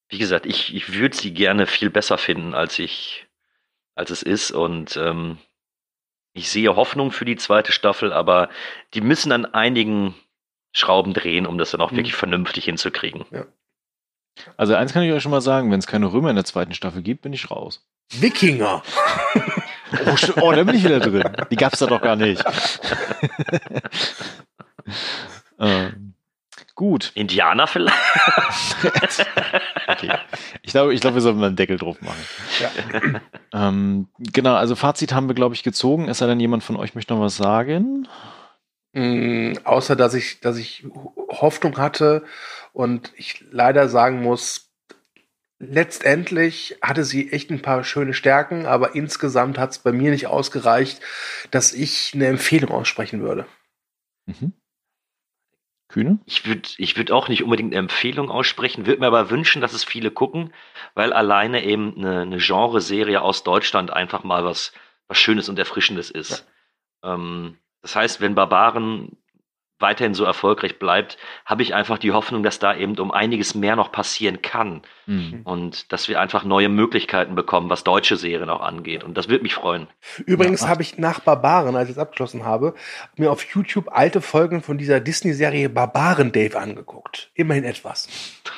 Wie gesagt, ich, ich würde sie gerne viel besser finden, als ich als es ist. Und ähm, ich sehe Hoffnung für die zweite Staffel, aber die müssen an einigen Schrauben drehen, um das dann auch mhm. wirklich vernünftig hinzukriegen. Ja. Also eins kann ich euch schon mal sagen, wenn es keine Römer in der zweiten Staffel gibt, bin ich raus. Wikinger! [LAUGHS] oh, oh, da bin ich wieder drin. Die gab es da doch gar nicht. [LAUGHS] ähm. Gut. Indianer vielleicht? [LAUGHS] okay. Ich glaube, ich glaube, wir sollten mal einen Deckel drauf machen. Ja. [CLEARS THROAT] Ähm, genau, also Fazit haben wir, glaube ich, gezogen. Es sei denn, jemand von euch möchte noch was sagen. Mm, außer, dass ich, dass ich Hoffnung hatte und ich leider sagen muss, letztendlich hatte sie echt ein paar schöne Stärken, aber insgesamt hat es bei mir nicht ausgereicht, dass ich eine Empfehlung aussprechen würde. Mhm. Kühne? Ich würde ich würd auch nicht unbedingt eine Empfehlung aussprechen, würde mir aber wünschen, dass es viele gucken, weil alleine eben eine, eine Genre-Serie aus Deutschland einfach mal was, was Schönes und Erfrischendes ist. Ja. Ähm, das heißt, wenn Barbaren weiterhin so erfolgreich bleibt, habe ich einfach die Hoffnung, dass da eben um einiges mehr noch passieren kann. Mhm. Und dass wir einfach neue Möglichkeiten bekommen, was deutsche Serien auch angeht. Und das würde mich freuen. Übrigens ja. habe ich nach Barbaren, als ich es abgeschlossen habe, mir auf YouTube alte Folgen von dieser Disney-Serie Barbaren Dave angeguckt. Immerhin etwas. [LAUGHS]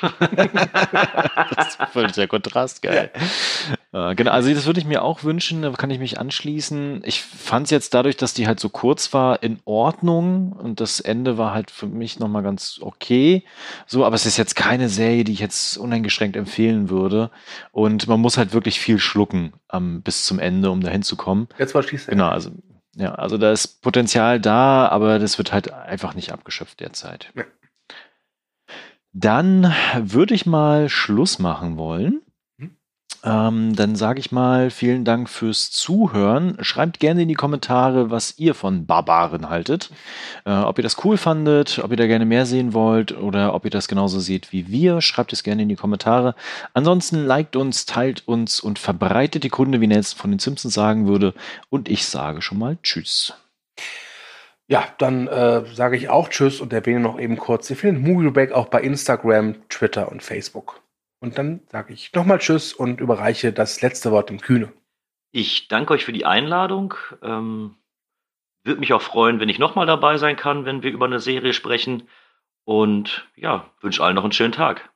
das ist voll der Kontrast, geil. Ja. Äh, genau, also das würde ich mir auch wünschen, da kann ich mich anschließen. Ich fand es jetzt dadurch, dass die halt so kurz war, in Ordnung und das Ende war halt für mich nochmal ganz okay. So, aber es ist jetzt keine Serie, die ich jetzt uneingeschränkt empfehlen würde. Und man muss halt wirklich viel schlucken ähm, bis zum Ende, um dahin zu kommen. Jetzt war schließlich. Genau, also ja, also da ist Potenzial da, aber das wird halt einfach nicht abgeschöpft derzeit. Ja. Dann würde ich mal Schluss machen wollen. Ähm, dann sage ich mal vielen Dank fürs Zuhören. Schreibt gerne in die Kommentare, was ihr von Barbaren haltet. Äh, ob ihr das cool fandet, ob ihr da gerne mehr sehen wollt oder ob ihr das genauso seht wie wir. Schreibt es gerne in die Kommentare. Ansonsten liked uns, teilt uns und verbreitet die Kunde, wie Nelson von den Simpsons sagen würde. Und ich sage schon mal Tschüss. Ja, dann äh, sage ich auch Tschüss und erwähne noch eben kurz, ihr findet Movieback auch bei Instagram, Twitter und Facebook. Und dann sage ich nochmal Tschüss und überreiche das letzte Wort dem Kühne. Ich danke euch für die Einladung. Ähm, Würde mich auch freuen, wenn ich nochmal dabei sein kann, wenn wir über eine Serie sprechen. Und ja, wünsche allen noch einen schönen Tag.